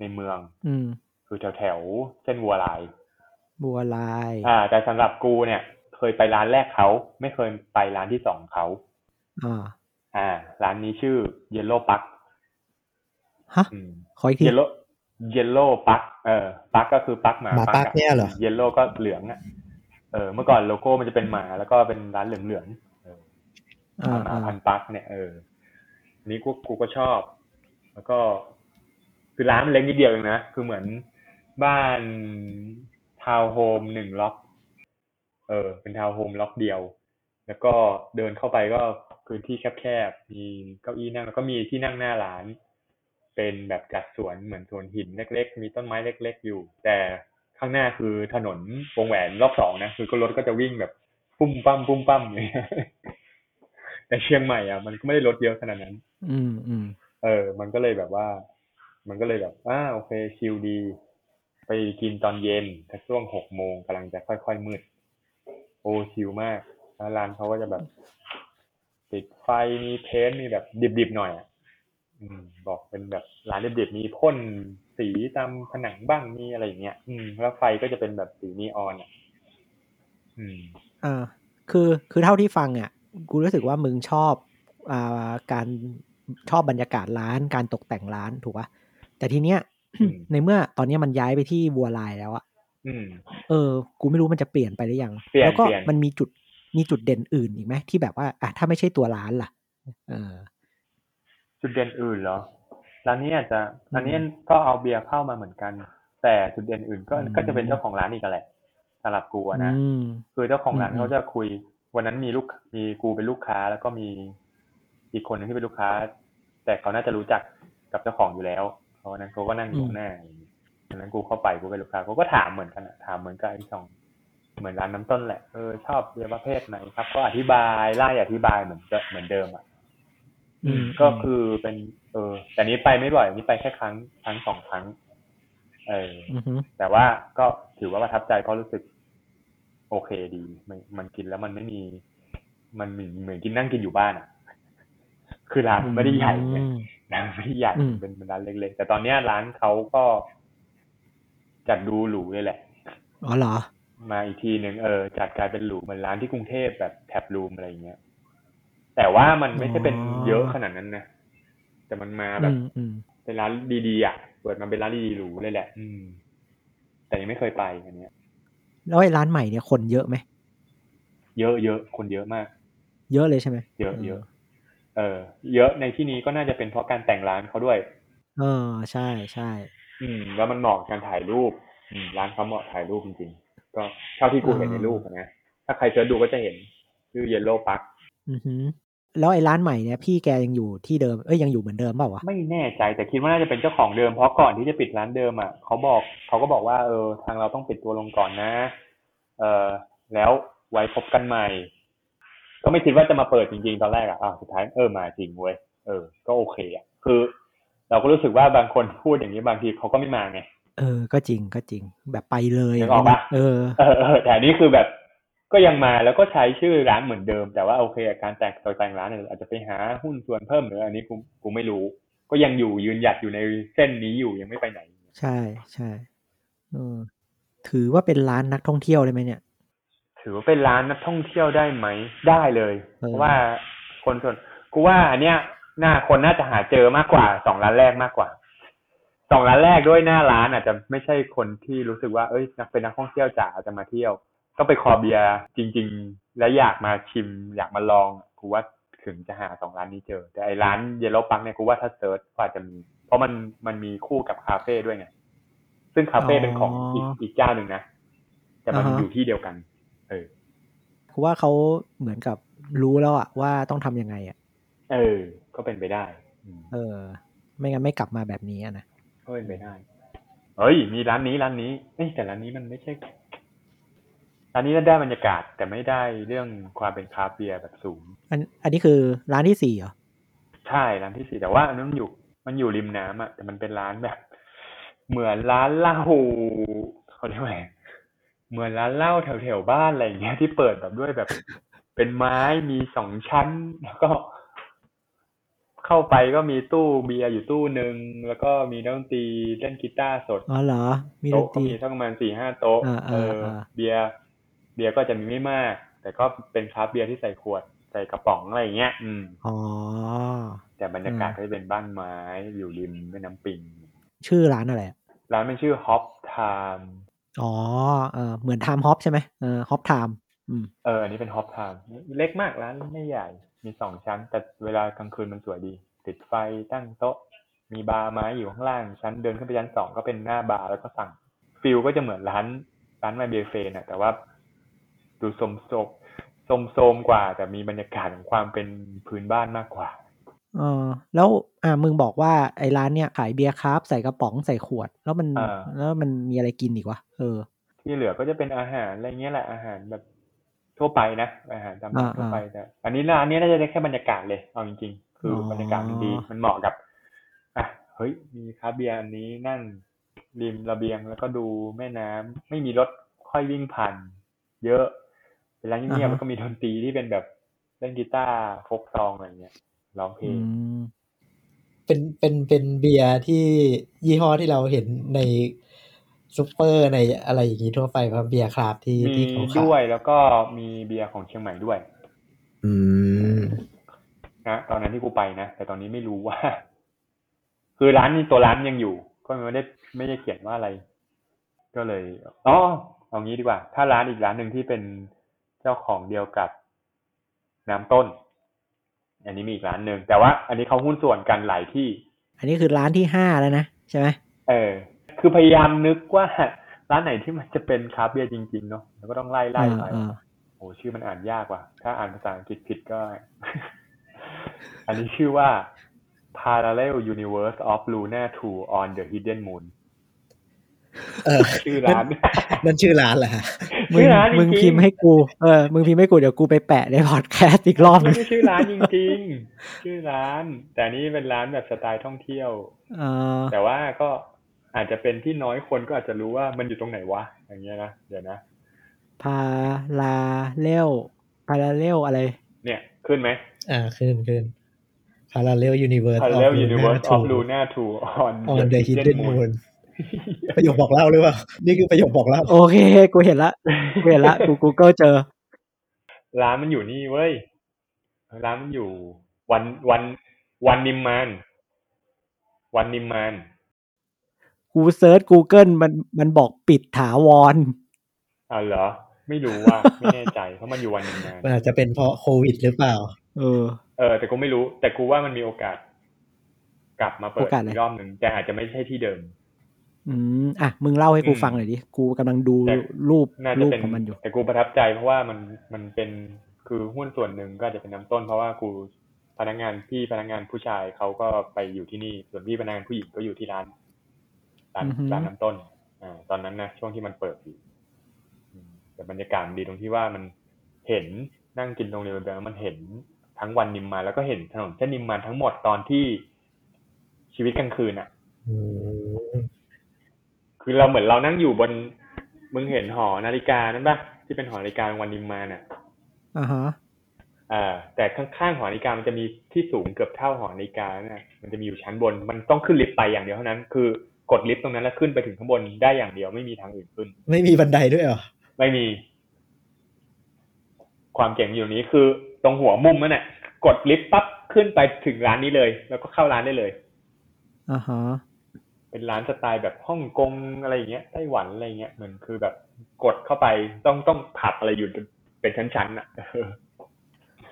ในเมือง อืมคือแถวแถวๆเส้นวัวลาย บัวลาย อ่า แต่สำหรับกูเนี่ย เคยไปร้านแรกเขา ไม่เคยไปร้านที่สองเขาอ่า อ่า ร้านนี้ชื่อ Yellow Pug ฮะอืมขออีกที Yellow Yellow Park เออ Park ก็คือปักหมาหมาปักเนี่ยเหรอเยลโล่ก็เหลืองอะเออเมื่อก่อนโลโก้มันจะเป็นหมาแล้วก็เป็นร้านเหลืองๆเอออ่าหมาอ่าพันธุ์ปั๊กเนี่ยเอออันนี้กูกูก็ชอบ แล้วก็ คือร้านมันเล็กนิดเดียวเองนะคือเหมือนบ้านทาวน์โฮมหนึ่งล็อก เออ เป็นทาวน์โฮมล็อกเดียว แล้วก็เดินเข้าไปก็พื้นที่แคบๆมีเก้าอี้นั่งแล้วก็มีที่นั่งหน้าร้าน เป็นแบบจัดสวนเหมือนสวนหินเล็ก ๆ มีต้นไม้เล็ก ๆ อยู่ แต่ข้างหน้าคือถนนวงแหวนรอบสองนะคือก็รถก็จะวิ่งแบบปุ้มปั้มปุ้มปั้มเลยแต่เชียงใหม่อะมันก็ไม่ได้รถเยอะขนาดนั้น อืมอืมเออ มันก็เลยแบบว่า มันก็เลยแบบอ่าโอเคชิลดี ไปกินตอนเย็นถ้าช่วงหกโมงกำลังจะค่อยๆมืด โอ้ชิลมากแล้วร้านเขาก็จะแบบติดไฟมีเพ้นท์มีแบบดิบๆหน่อยอะอืม บอกเป็นแบบร้านดิบๆมีพ่นสีตามผนังบ้างมีอะไรอย่างเงี้ยอืม แล้วไฟก็จะเป็นแบบสีนีออนอะอืมอ่าคือคือเท่าที่ฟังอะ กูรู้สึกว่ามึงชอบอ่าการชอบบรรยากาศร้านการตกแต่งร้านถูกปะแต่ทีเนี้ยอืมในเมื่อตอนนี้มันย้ายไปที่บัวลายแล้วอะอืมเออ กูไม่รู้มันจะเปลี่ยนไปหรือยังเปลี่ยนแล้วก็เปลี่ยนมันมีจุดมีจุดเด่นอื่นอีกไหมที่แบบว่าอะถ้าไม่ใช่ตัวร้านล่ะ เออ จุดเด่นอื่นเหรอร้านนี้อาจจะอืมอันนี้ก็เอาเบียร์เข้ามาเหมือนกัน แต่จุดเด่นอื่นก็อืมก็จะเป็นเจ้าของร้านอีกแหละสำหรับกูอะนะอืมคือเจ้าของร้านอืมเขาจะคุย วันนั้นมีลูกมีกูเป็นลูกค้า แล้วก็มีอีกคนหนึงที่เป็นลูกค้า แต่เขาน่าจะรู้จักกับเจ้าของอยู่แล้ว เพราะวันนั้นเขาก็นั่งอยู่ข้างหน้าวันนั้นกูเข้าไปกูเป็นลูกค้าเขาก็ถามเหมือนกันอะถามเหมือนกับไอ้สองเหมือนร้านน้ำต้นแหละเออชอบเบียร์ประเภทไหนครับ ก็อธิบายไล่อธิบายเหมือนเดิมเหมือนเดิมอะ อืมก็คือเป็น เออแต่นี้ไปไม่บ่อยนี่ไปแค่ครั้งครั้งสองครั้ง เอออือฮึแต่ว่าก็ถือว่าประทับใจเพราะรู้สึก โอเคดีมันมันกินแล้วมันไม่มี มันเหมือนเหมือนกินนั่งกินอยู่บ้านอะ คือร้านมันไม่ได้ใหญ่ไงอืมร้านไม่ได้ใหญ่อืมเป็นเป็นร้านเล็กๆแต่ตอนเนี้ยร้านเขาก็จัดดูหรูเลยแหละอ๋อเหรอ มาอีกทีหนึ่งเออจัดกลายเป็นหรูเหมือนร้านที่กรุงเทพแบบแท็บรูมอะไรเงี้ย แต่ว่ามันไม่ใช่เป็นอ๋อเยอะขนาดนั้นนะแต่มันมาแบอืบมอืมเป็นร้านดีๆอะเปิดมาเป็นร้านดีๆหรูเลยแหละ อืม แต่ยังไม่เคยไปอันเนี้ยแล้วไอ้ร้านใหม่เนี่ยคนเยอะไหมเยอะเยอะคนเยอะมาก เยอะเลยใช่ไหมเยอะเยอะเออ เยอะในที่นี้ก็น่าจะเป็นเพราะการแต่งร้านเขาด้วย เออ ใช่ใช่อืม แล้วมันเหมาะกับการถ่ายรูป อืม ร้านเขาเหมาะถ่ายรูปจริงๆ ก็เท่าที่กูเห็นในรูปอะนะถ้าใครเสิร์ชดูก็จะเห็นชื่อ Yellow Park อือฮึ แล้วไอ้ร้านใหม่เนี่ยพี่แกยังอยู่ที่เดิมเอ้ยยังอยู่เหมือนเดิมเปล่าวะไม่แน่ใจแต่คิดว่าน่าจะเป็นเจ้าของเดิมเพราะก่อนที่จะปิดร้านเดิมอะเขาบอกเขาก็บอกว่าเออทางเราต้องปิดตัวลงก่อนนะ เออแล้วไว้พบกันใหม่ ก็ไม่คิดว่าจะมาเปิดจริงๆตอนแรกอะอ้าวสุดท้ายเออมาจริงเว้ยเออ ก็โอเคอะคือ เราก็รู้สึกว่าบางคนพูดอย่างนี้บางทีเขาก็ไม่มาไงเออ ก็จริงก็จริง แบบไปเลยนึกออกปะเออเออเออแต่อันนี้คือแบบ ก็ยังมาแล้วก็ใช้ชื่อร้านเหมือนเดิม แต่ว่าโอเคอะการแต่งตกแต่งร้านเนี่ยอาจจะไปหาหุ้นส่วนเพิ่มหรืออันนี้กูกูไม่รู้ ก็ยังอยู่ยืนหยัดอยู่ในเส้นนี้อยู่ยังไม่ไปไหน ใช่ใช่เออถือว่าเป็นร้านนักท่องเที่ยวเลยไหมเนี่ย ถือว่าเป็นร้านนักท่องเที่ยวได้ไหมได้เลยเออเพราะว่าคนส่วนกูว่าอันเนี้ยหน้าคนน่าจะหาเจอมากกว่าสองร้านแรกมากกว่าสองร้านแรกด้วยหน้าร้านอาจจะไม่ใช่คนที่รู้สึกว่าเอ้ยนักเป็นนักท่องเที่ยวจ๋าจะมาเที่ยว ก็ไปคอเบียร์จริง ๆ และอยากมาชิมอยากมาลองกูว่าถึงจะหาสองร้านนี้เจอ แต่ไอ้ร้านเยลโล่ปังเนี่ยกูว่าถ้า search ก็อาจจะมี เพราะมันมันมีคู่กับคาเฟ่ด้วยไง ซึ่งคาเฟ่เป็นของอีกอีกเจ้าหนึ่งนะ แต่มันอ่าฮะอยู่ที่เดียวกัน เออเพราะว่าเขาเหมือนกับรู้แล้วอะว่าต้องทำยังไงอะเออ ก็เป็นไปได้อืมเออ ไม่งั้นไม่กลับมาแบบนี้อะนะก็เป็นไปได้ เฮ้ย มีร้านนี้ร้านนี้เอ้ยแต่ร้านนี้มันไม่ใช่ ร้านนี้ได้บรรยากาศแต่ไม่ได้เรื่องความเป็นคราฟต์เบียร์แบบสูง อันอันนี้คือร้านที่สี่เหรอ ใช่ร้านที่สี่แต่ว่าอันนั้นมันอยู่มันอยู่ริมน้ำอะแต่มันเป็นร้านแบบ เหมือนร้านเหล้าเขาเรียกว่าไงเหมือนร้านเหล้าแถวแถวๆบ้านอะไรอย่างเงี้ยที่เปิดแบบด้วยแบบ เป็นไม้มีสองชั้นแล้วก็ เข้าไปก็มีตู้เบียร์อยู่ตู้หนึ่งแล้วก็มีนักดนตรีเล่นกีตาร์สดอ๋อเหรอ มีดโต๊ะนก็ตรีมีสักประมาณสี่ห้าโต๊ะอ่าเออ่าออ่าเบียร์เบียร์ก็จะมีไม่มาก แต่ก็เป็นคราฟต์เบียร์ที่ใส่ขวดใส่กระป๋องอะไรอย่างเงี้ย อืมอ๋อแต่บรรยากาศอืมก็จะเป็นบ้านไม้อยู่ริมแม่น้ำปิง ชื่อร้านอะไรอะร้านมันชื่อ Hop Time อ๋อเออเหมือน Time Hop ใช่ไหมเออ Hop Time อืมเอออันนี้เป็น Hop Time เล็กมากร้านไม่ใหญ่ มีสองชั้น แต่เวลากลางคืนมันสวยดี ติดไฟตั้งโต๊ะ มีบาร์ไม้อยู่ข้างล่าง ชั้นเดินขึ้นไปชั้นสองก็เป็นหน้าบาร์แล้วก็สั่งfeel ก็จะเหมือนร้านร้าน My Beer Friend อะแต่ว่า ดูสมโซมสมโซมกว่า แต่มีบรรยากาศของความเป็นพื้นบ้านมากกว่าเออแล้วอ่ามึงบอกว่าไอ้ร้านเนี่ยขายเบียร์คราฟต์ใส่กระป๋องใส่ขวด แล้วมันอ่าแล้วมันมีอะไรกินอีกวะเออ ที่เหลือก็จะเป็นอาหารอะไรเงี้ยแหละอาหารแบบทั่วไปนะอาหารตามร้านอ่าทั่วไปอ่าแต่อันนี้ร้านนี้น่าจะได้แค่บรรยากาศเลยเอาจริง ๆ คือออบรรยากาศมันดีมันเหมาะกับอะเฮ้ยมีคราฟต์เบียร์อันนี้นั่งริมระเบียงแล้วก็ดูแม่น้ำไม่มีรถค่อยวิ่งผ่านเยอะ เป็นร้านเงียบๆแล้วก็มีดนตรีที่เป็นแบบเล่นกีตาร์ folk song อะไรเงี้ยร้องเพลอืมเป็นเป็นเป็นเบียร์ที่ยี่ห้อที่เราเห็นในซูเปอร์ในอะไรอย่างนี้ทั่วไปครับเบียร์คราฟต์ที่มีที่เขาขายด้วยแล้วก็มีเบียร์ของเชียงใหม่ด้วย อืมนะตอนนั้นที่กูไปนะแต่ตอนนี้ไม่รู้ว่า คือร้านนี้ตัวร้านยังอยู่ ก็ก็ไม่ได้ไม่ได้เขียนว่าอะไร ก็เลยอ๋อเอางี้ดีกว่า ถ้าร้านอีกร้านหนึ่งที่เป็น เจ้าของเดียวกับน้ำต้น อันนี้มีอีกร้านหนึ่งแต่ว่า อันนี้เขาหุ้นส่วนกันหลายที่ อันนี้คือร้านที่ห้าแล้วนะใช่ไหมเออ คือพยายามนึกว่าร้านไหนที่มันจะเป็นคราฟต์เบียร์จริง ๆ เนาะแล้วก็ต้องไล่ไล่ไปเออโอ้ชื่อมันอ่านยากว่ะ ถ้าอ่านภาษาอังกฤษผิดก็ อันนี้ชื่อว่า Parallel Universe of Luna 2 on the Hidden Moon เออชื่อร้าน นั่นชื่อร้านเหรอฮะ มึงชื่อร้านจริงๆมึงพิมพ์ให้กู เออ มึงพิมพ์ให้กูเดี๋ยวกูไปแปะในพอดแคสต์อีกรอบหนึไม่งใช่ชื่อร้านจริงๆ ชื่อร้าน แต่อันนี้เป็นร้านแบบสไตล์ท่องเที่ยวเออแต่ว่าก็อาจจะเป็นที่น้อยคนก็อาจจะรู้ว่ามันอยู่ตรงไหนวะ อย่างเงี้ยนะ เดี๋ยวนะ พาลาเลลพาลาเลลอะไร เนี่ยขึ้นไหม อ่าขึ้นขึ้น Parallel Universe Parallel of Luna Universe of 2 Luna 2 on on the Hidden Moon ประโยคบอกเล่าหรือเปล่า นี่คือประโยคบอกเล่า โอเค กูเห็นละ กูเห็นละ กู Google เจอ ร้านมันอยู่นี่เว้ย ร้านมันอยู่ วันวันวันนิมมาน วันนิมมาน กูเซิร์ช Google มันมันบอกปิดถาวรอ่าเหรอ ไม่รู้ว่าไม่แน่ใจ เพราะมันอยู่วันนิมมานมันอาจจะเป็นเพราะโควิดหรือเปล่า เออ เออ แต่กูไม่รู้ แต่กูว่ามันมีโอกาส กลับมาเปิดโอกาสอะไรอีกรอบหนึ่งแต่อาจจะไม่ใช่ที่เดิม อืมอะมึงเล่าให้กูอืมฟังหน่อยดิ กูกำลังดูแต่รูปน่าจะรูปเป็นของมันอยู่ แต่กูประทับใจเพราะว่ามันมันเป็นคือหุ้นส่วนหนึ่งก็อาจจะเป็นน้ำต้น เพราะว่ากูพนักงานพี่พนักงานผู้ชายเขาก็ไปอยู่ที่นี่ ส่วนพี่พนักงานผู้หญิงก็อยู่ที่ร้านร้านอือฮึร้านน้ำต้นอ่าตอนนั้นนะช่วงที่มันเปิดอยู่อืมแต่บรรยากาศมันดีตรงที่ว่ามันเห็นนั่งกินตรงเรียนแบบมันเห็นทั้งวันนิมมานแล้วก็เห็นถนนเส้นนิมมานทั้งหมดตอนที่ชีวิตกลางคืนอะอืม คือเราเหมือนเรานั่งอยู่บนมึงเห็นหอนาฬิกานั่นปะที่เป็นหอนาฬิกาวันนิมมานอะอ่าฮะอ่าแต่ข้างๆหอนาฬิกามันจะมีที่สูงเกือบเท่าหอนาฬิกานะมันจะมีอยู่ชั้นบน มันต้องขึ้นลิฟต์ไปอย่างเดียวเท่านั้น คือกดลิฟต์ตรงนั้นแล้วขึ้นไปถึงข้างบนได้อย่างเดียวไม่มีทางอื่นขึ้น ไม่มีบันไดด้วยเหรอไม่มี ความเจ๋งอยู่นี้คือตรงหัวมุมนั่นแหละกดลิฟต์ปั๊บขึ้นไปถึงร้านนี้เลย แล้วก็เข้าร้านได้เลยอ่าฮะ เป็นร้านสไตล์แบบฮ่องกงอะไรอย่างเงี้ยไต้หวันอะไรเงี้ยเหมือนคือแบบกดเข้าไปต้องต้องผับอะไรอยู่เป็นชั้นๆอะ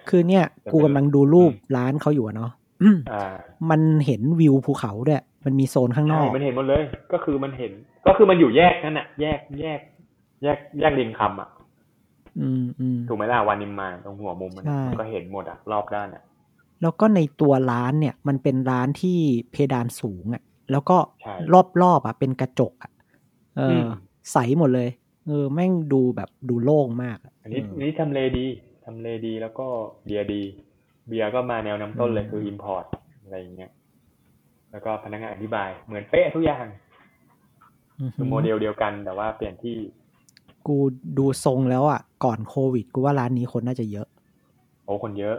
คือเนี่ยแต่เป็นกูกำลังดูรูปอืมร้านเขาอยู่อะเนาะอืมอ่ามันเห็นวิวภูเขาด้วยมันมีโซนข้างนอกใช่มันเห็นหมดเลย ก็คือมันเห็น ก็คือมันอยู่แยกนั่นน่ะ แยกแยก แยกแยกริมคำอะ อืมอืมถูกไหมล่ะวานิมมานตรงหัวมุมมันใช่มันก็เห็นหมดอะรอบด้านอะแล้วก็ในตัวร้านเนี่ย มันเป็นร้านที่เพดานสูงอะ แล้วก็ใช่รอบๆอะเป็นกระจกอะเอออมใสหมดเลย เออ แม่งดูแบบดูโล่งมากะอันนี้เอออันนี้ทำเลดีทำเลดีแล้วก็เบียร์ดี เบียร์ก็มาแนวน้ำต้นเลยอืมคือ import อะไรอย่างเงี้ยแล้วก็พนักงานอธิบายเหมือนเป๊ะทุกอย่างอือหืคืออโมเดลเดียวกันแต่ว่าเปลี่ยนที่ กูดูทรงแล้วอะ ก่อนโควิด กูว่าร้านนี้คนน่าจะเยอะ โอ้คนเยอะ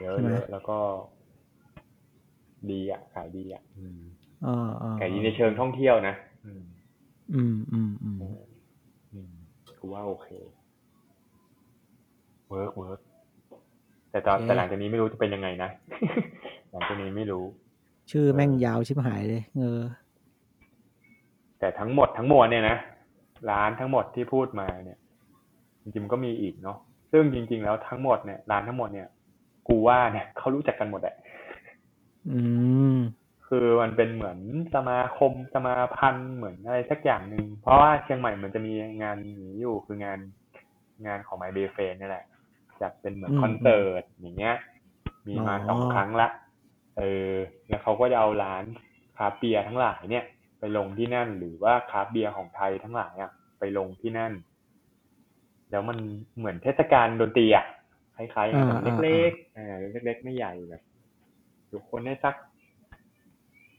เยอะใช่ไหมเยอะแล้วก็ ดีอะ ขายดีอะ อืมเออเออขายดีในเชิงท่องเที่ยวนะอืมอืมอืมอืมอืมกูว่าโอเค work work แต่ตอนแต่หลังจากนี้ไม่รู้จะเป็นยังไงนะ หลังจากนี้ไม่รู้ ชื่อแม่งยาวชิบหายเลย เออ แต่ทั้งหมดทั้งมวลเนี่ยนะร้านทั้งหมดที่พูดมาเนี่ย จริงๆมันก็มีอีกเนาะซึ่งจริง ๆ แล้วทั้งหมดเนี่ยร้านทั้งหมดเนี่ย กูว่าเนี่ยเขารู้จักกันหมดแหละอืม คือมันเป็นเหมือนสมาคมสมาพันธ์เหมือนอะไรสักอย่างหนึ่งเพราะว่าเชียงใหม่มันจะมีงานนี้อยู่คืองานงานของ My b a y f r i e n d นี่แหละจัดเป็นเหมือนอืมคอนเสิร์ตอย่างเงี้ย มีมาอ๋อสองครั้งละเออแล้วเขาก็จะเอาร้านคราฟต์เบียร์ทั้งหลายเนี่ย ไปลงที่นั่นหรือว่าคราฟต์เบียร์ของไทยทั้งหลายอะไปลงที่นั่น แล้วมันเหมือนเทศกาลดนตรีอะคล้ายๆกันอ่าอ่าเล็กๆเออเล็กๆไม่ใหญ่แบบอยู่คนได้สัก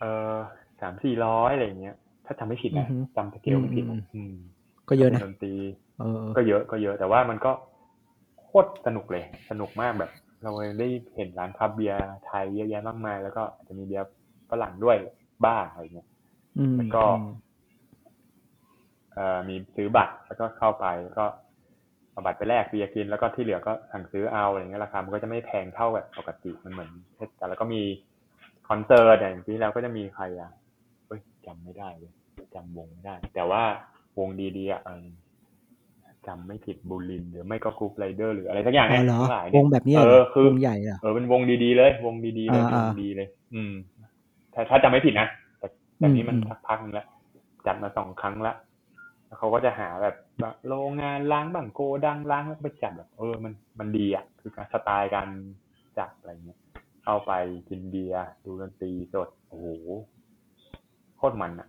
เออสามสี่ร้อยอะไรอย่างเงี้ย ถ้าจำไม่ผิดนะอือฮึจำสเกลไม่ผิดอืมอืมก็เยอะนะดนตรีเออก็เยอะก็เยอะ แต่ว่ามันก็โคตรสนุกเลย สนุกมากแบบ เราได้เห็นร้านคราฟต์เบียร์ไทยเยอะแยะมากมาย แล้วก็อาจจะมีเบียร์ฝรั่งด้วยบ้างอะไรเงี้ยอืมแล้วก็อืมเอ่อมีซื้อบัตรแล้วก็เข้าไปแล้วก็เอาบัตรไปแลกเบียร์กินแล้วก็ที่เหลือก็สั่งซื้อเอาอะไรเงี้ยราคามันก็จะไม่แพงเท่าแบบปกติมันเหมือนเทศกาลแล้วก็มี คอนเสิร์ตอย่างที่แล้วก็จะมีใครอะเฮ้ยจำไม่ได้เลยจำวงไม่ได้ แต่ว่าวงดีๆอะเออจำไม่ผิดบูลินหรือไม่ก็กรุ๊ปไรเดอร์หรืออะไรสักอย่างอ๋เนี่อยเหรอทั้งหลายวเนี่งยแบบนี้เอเหรอคือวงใหญ่เหรอเออเป็นวงดีๆเลยวงดีๆเลยอ่าวอ่างดีเลย อืม ถ้าถ้าจำไม่ผิดนะแต่แต่นี้มันอืมสักพักนึงแล้วจัดมาสองครั้งละแล้วเขาก็จะหาแบบแบบโรงงานล้างบ้างโกดังล้างแล้วก็ไปจัดแบบ เออมันมันดีอะ คือการสไตล์การจัดอะไรเงี้ย เข้าไปกินเบียร์ดูดนตรีสดโอ้โหโคตรมันอะ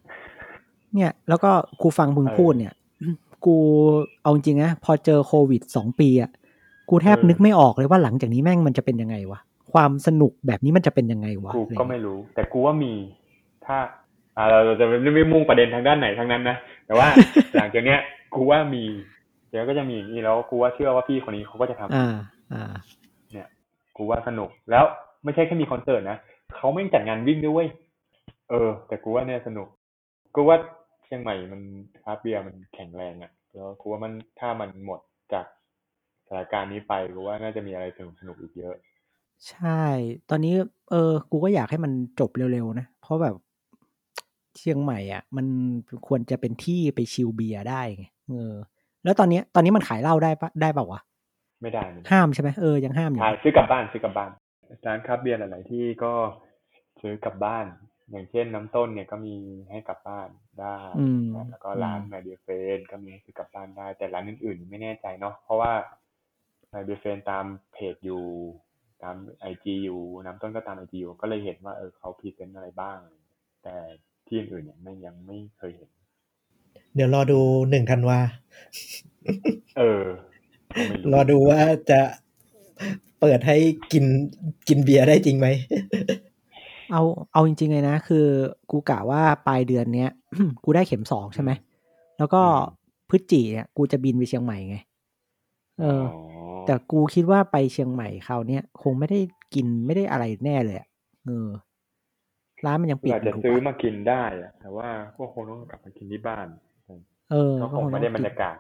เนี่ย แล้วก็กูฟังมึงเออพูดเนี่ย กูเอาจริงๆนะพอเจอโควิดสองปีอะกูแทบเออนึกไม่ออกเลยว่าหลังจากนี้แม่งมันจะเป็นยังไงวะความสนุกแบบนี้มันจะเป็นยังไงวะกูอะไรก็ไม่รู้ แต่กูว่ามี ถ้า อ่าเราจะไม่ไม่มุ่งประเด็นทางด้านไหนทั้งนั้นนะแต่ว่าหลังจากเนี้ยกูว่ามีเดี๋ยวก็จะมีอย่างนี้แล้วกูว่าเชื่อว่าพี่คนนี้เขาก็จะทำอ่า อ่า เนี่ยกูว่าสนุกแล้ว ไม่ใช่แค่มีคอนเสิร์ตนะเขาไม่งจัดงานวิ่งด้วยเวยเออ แต่กูว่าเนี่ยสนุก กูว่าเชียงใหม่มันคราฟต์เบียร์มันแข็งแรงอะ่ะ แล้วกูว่ามันถ้ามันหมดจากสถานการณ์นี้ไปกูว่าน่าจะมีอะไรสนุกสนุกๆอีกเยอะ ใช่ ตอนนี้เออ กูก็อยากให้มันจบเร็วๆนะ เพราะแบบเชียงใหม่อะ มันควรจะเป็นที่ไป chill เบียร์ได้ไงเออ แล้วตอนเนี้ยตอนนี้มันขายเหล้าได้ปะได้เปล่าวะไม่ได้ไม่ได้ ห้ามใช่ไหมเออยังห้ามอยู่ขายซื้อกลับบ้านซื้อกลับบ้าน ร้านคราฟต์เบียร์หลาย ๆ ที่ก็ซื้อกลับบ้าน อย่างเช่นน้ำต้นเนี่ยก็มีให้กลับบ้านได้อืมนะแล้วก็ร้านอืม My Beer Friend ก็มีให้ซื้อกลับบ้านได้ แต่ร้านอื่น ๆ ไม่แน่ใจเนาะเพราะว่า My Beer Friend ตามเพจอยู่ ตาม IG อยู่น้ำต้นก็ตาม IG อยู่ก็เลยเห็นว่าเออเขา present อะไรบ้าง แต่ที่อื่นๆเนี่ยไม่ยังไม่เคยเห็น เดี๋ยวรอดูหนึ่งธันวาเออก็ไม่รอดูว่าจะ เปิดให้กินกินเบียร์ได้จริงไหม เอาเอาจริง ๆ เลยนะ คือกูกะว่าปลายเดือนเนี้ย กูได้เข็มสองใช่ไหม แล้วก็พฤศจิเนี่ยกูจะบินไปเชียงใหม่ไง เอออ๋อแต่กูคิดว่าไปเชียงใหม่คราวเนี้ยคงไม่ได้กินไม่ได้อะไรแน่เลยอะเออร้านมันยังปิดอาจยู่จะถูกซื้อปะมากินได้อะแต่ว่าก็คงต้องกลับมากินที่บ้าน เออก็คงไม่ได้บรรยากาศ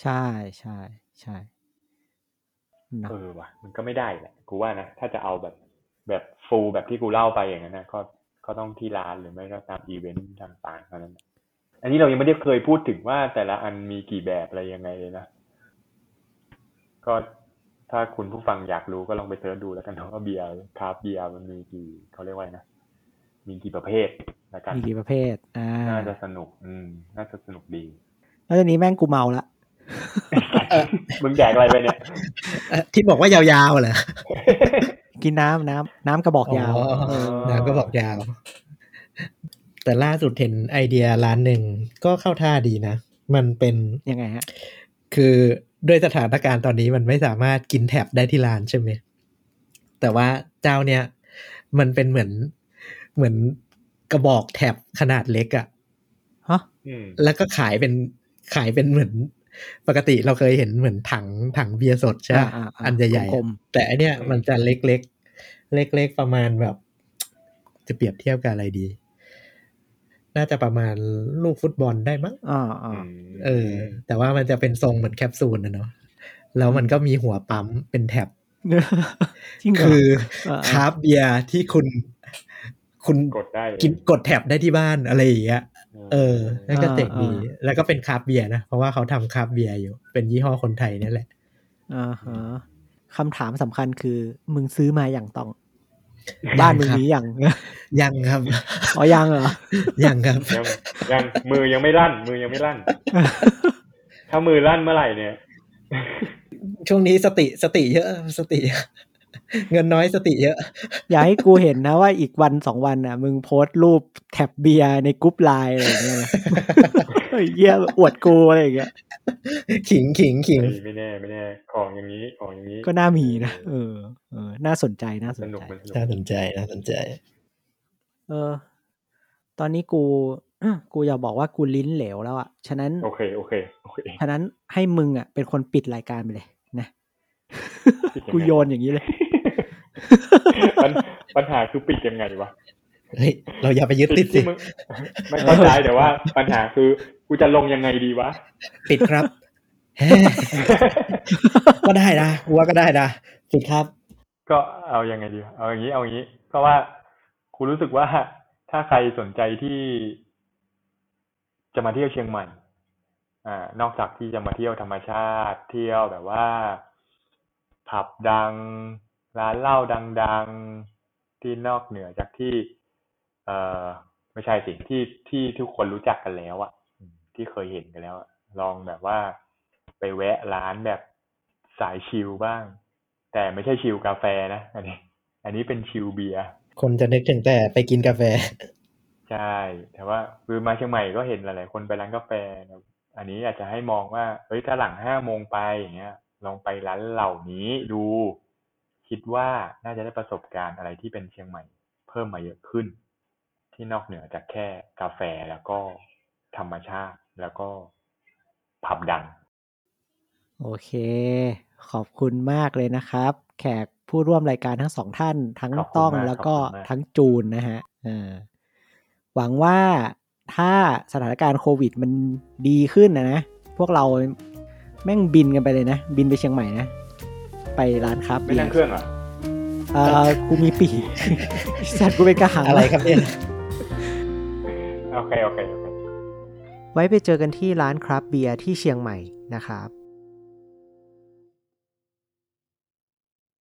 ใช่ใช่ใช่นะ เออว่ะมันก็ไม่ได้แหละกูว่านะถ้าจะเอาแบบแบบฟูลแบบที่กูเล่าไปอย่างนั้นนะก็ก็ต้องที่ร้านหรือไม่ก็ตามอีเวนต์ต่างๆเท่านั้น อันนี้เรายังไม่ได้เคยพูดถึงว่าแต่ละอันมีกี่แบบอะไรยังไงเลยนะ ก็ถ้าคุณผู้ฟังอยากรู้ก็ลองไปเสิร์ชดูแล้วกันเนาะว่าเบียร์คราฟต์เบียร์มันมีกี่เขาเรียกว่าไงนะมีกี่ประเภทแล้วกันมีกี่ประเภทอ่าน่าจะสนุก อืม น่าจะสนุกดี แล้วตอนนี้แม่งกูเมาละ มึงแดกอะไรไปเนี่ยเอ่อที่บอกว่ายาวๆเหรอกินน้ำน้ำน้ำกระบอกยาวอ๋อเออน้ำก็บอกยาว แต่ล่าสุดเห็นไอเดียร้านหนึ่งก็เข้าท่าดีนะ มันเป็นยังไงฮะ คือด้วยสถานการณ์ตอนนี้มันไม่สามารถกินแท็บได้ที่ร้านใช่ไหม แต่ว่าเจ้าเนี้ยมันเป็นเหมือนเหมือนกระบอกแท็บขนาดเล็กอะฮะอืมแล้วก็ขายเป็นขายเป็นเหมือน ปกติเราเคยเห็นเหมือนถังถังเบียร์สดใช่ปะอ่าๆๆอันใหญ่ๆกลอะมแต่อันเนี้ยมันจะเล็กๆ เล็กๆประมาณแบบ จะเปรียบเทียบกับอะไรดี น่าจะประมาณลูกฟุตบอลได้มั้งอ่าอ่าเออ แต่ว่ามันจะเป็นทรงเหมือนแคปซูลนะเนาะแล้วมันก็มีหัวปั๊มเป็นแท็บจริงเหรอคือเออคราฟต์เบียร์ที่คุณ คุณกดได้กินกด tap ได้ที่บ้านอะไรอย่างเงี้ย เออ นั่นก็เจ๋งดี แล้วก็เป็นคราฟต์เบียร์นะ เพราะว่าเขาทำคราฟต์เบียร์อยู่ เป็นยี่ห้อคนไทยนี่แหละ อ่าฮะคำถามสำคัญคือ มึงซื้อมาอย่างต้อง บ้านมึงมีอย่าง ยังครับ อ๋อ ยังเหรอ ยังครับ ยังยังมือยังไม่ลั่น มือยังไม่ลั่น ถ้ามือลั่นเมื่อไหร่เนี่ย ช่วงนี้สติ สติเยอะ สติ เงินน้อยสติเยอะ อย่าให้กูเห็นนะว่าอีกวันสองวันน่ะ มึงโพสต์รูป tap เบียร์ใน group LINE อะไรอย่างเงี้ยนะเฮ้ยเยี่ยอวดกูอะไรอย่างเงี้ยขิงขิงขิงไม่ไม่แน่ไม่แน่ของอย่างนี้ของอย่างนี้ ก็น่ามีนะเออเออ น่าสนใจน่าสสนนุกใจมันสนุกน่าสนใจน่าสนใจ เออ ตอนนี้กูกูอยากบอกว่ากูลิ้นเหลวแล้วอะ ฉะนั้นโอเคโอเคโอเคฉะนั้นให้มึงอะ เป็นคนปิดรายการไปเลยนะปิดยังไงกูโยนอย่างนี้เลย ปัญปัญหาคือปิดยังไงวะเฮ้ยเราอย่าไปยึดติดสิที่มึงไม่เข้าใจแต่ว่า ปัญหาคือกูจะลงยังไงดีวะ ปิดครับแฮ่ก็ได้นะกูว่าก็ได้นะปิดครับ ก็เอายังไงดีวะเอาอย่างนี้เอาอย่างนี้ เพราะว่ากูรู้สึกว่าถ้าใครสนใจที่ จะมาเที่ยวเชียงใหม่อ่านอกจากที่จะมาเที่ยวธรรมชาติ เที่ยวแบบว่าผับดัง ร้านเหล้าดัง ๆ ที่นอกเหนือจากที่ เอ่อไม่ใช่สิที่ที่ทุกคนรู้จักกันแล้วอะที่เคยเห็นกันแล้วอะลองแบบว่า ไปแวะร้านแบบสายชิลบ้าง แต่ไม่ใช่ชิลกาแฟนะอันนี้ อันนี้เป็นชิลเบียร์คนจะนึกถึงแต่ไปกินกาแฟ ใช่ แต่ว่าคือมาเชียงใหม่ก็เห็นหลายๆคนไปร้านกาแฟนะอันนี้อาจจะให้มองว่าเฮ้ยถ้าหลังห้าโมงไปอย่างเงี้ยลองไปร้านเหล่านี้ดู คิดว่าน่าจะได้ประสบการณ์อะไรที่เป็นเชียงใหม่ เพิ่มมาเยอะขึ้น ที่นอกเหนือจากแค่กาแฟแล้วก็ธรรมชาติแล้วก็ผับดัง โอเค ขอบคุณมากเลยนะครับ แขกผู้ร่วมรายการทั้งสองท่าน ทั้งขอบคุณต้องมากแล้วก็ขอบคุณมากทั้งจูนนะฮะเออหวังว่าถ้าสถานการณ์โควิดมันดีขึ้นนะนะ พวกเราแม่งบินกันไปเลยนะ บินไปเชียงใหม่นะ ไปร้านครับไม่นั่งเครื่องเหรอเออกูมีปีก สัตว์กูเป็นกระหังอะไรครับเนี่ย โอเคโอเคโอเค ไว้ไปเจอกันที่ร้านครับเบียร์ที่เชียงใหม่นะครับ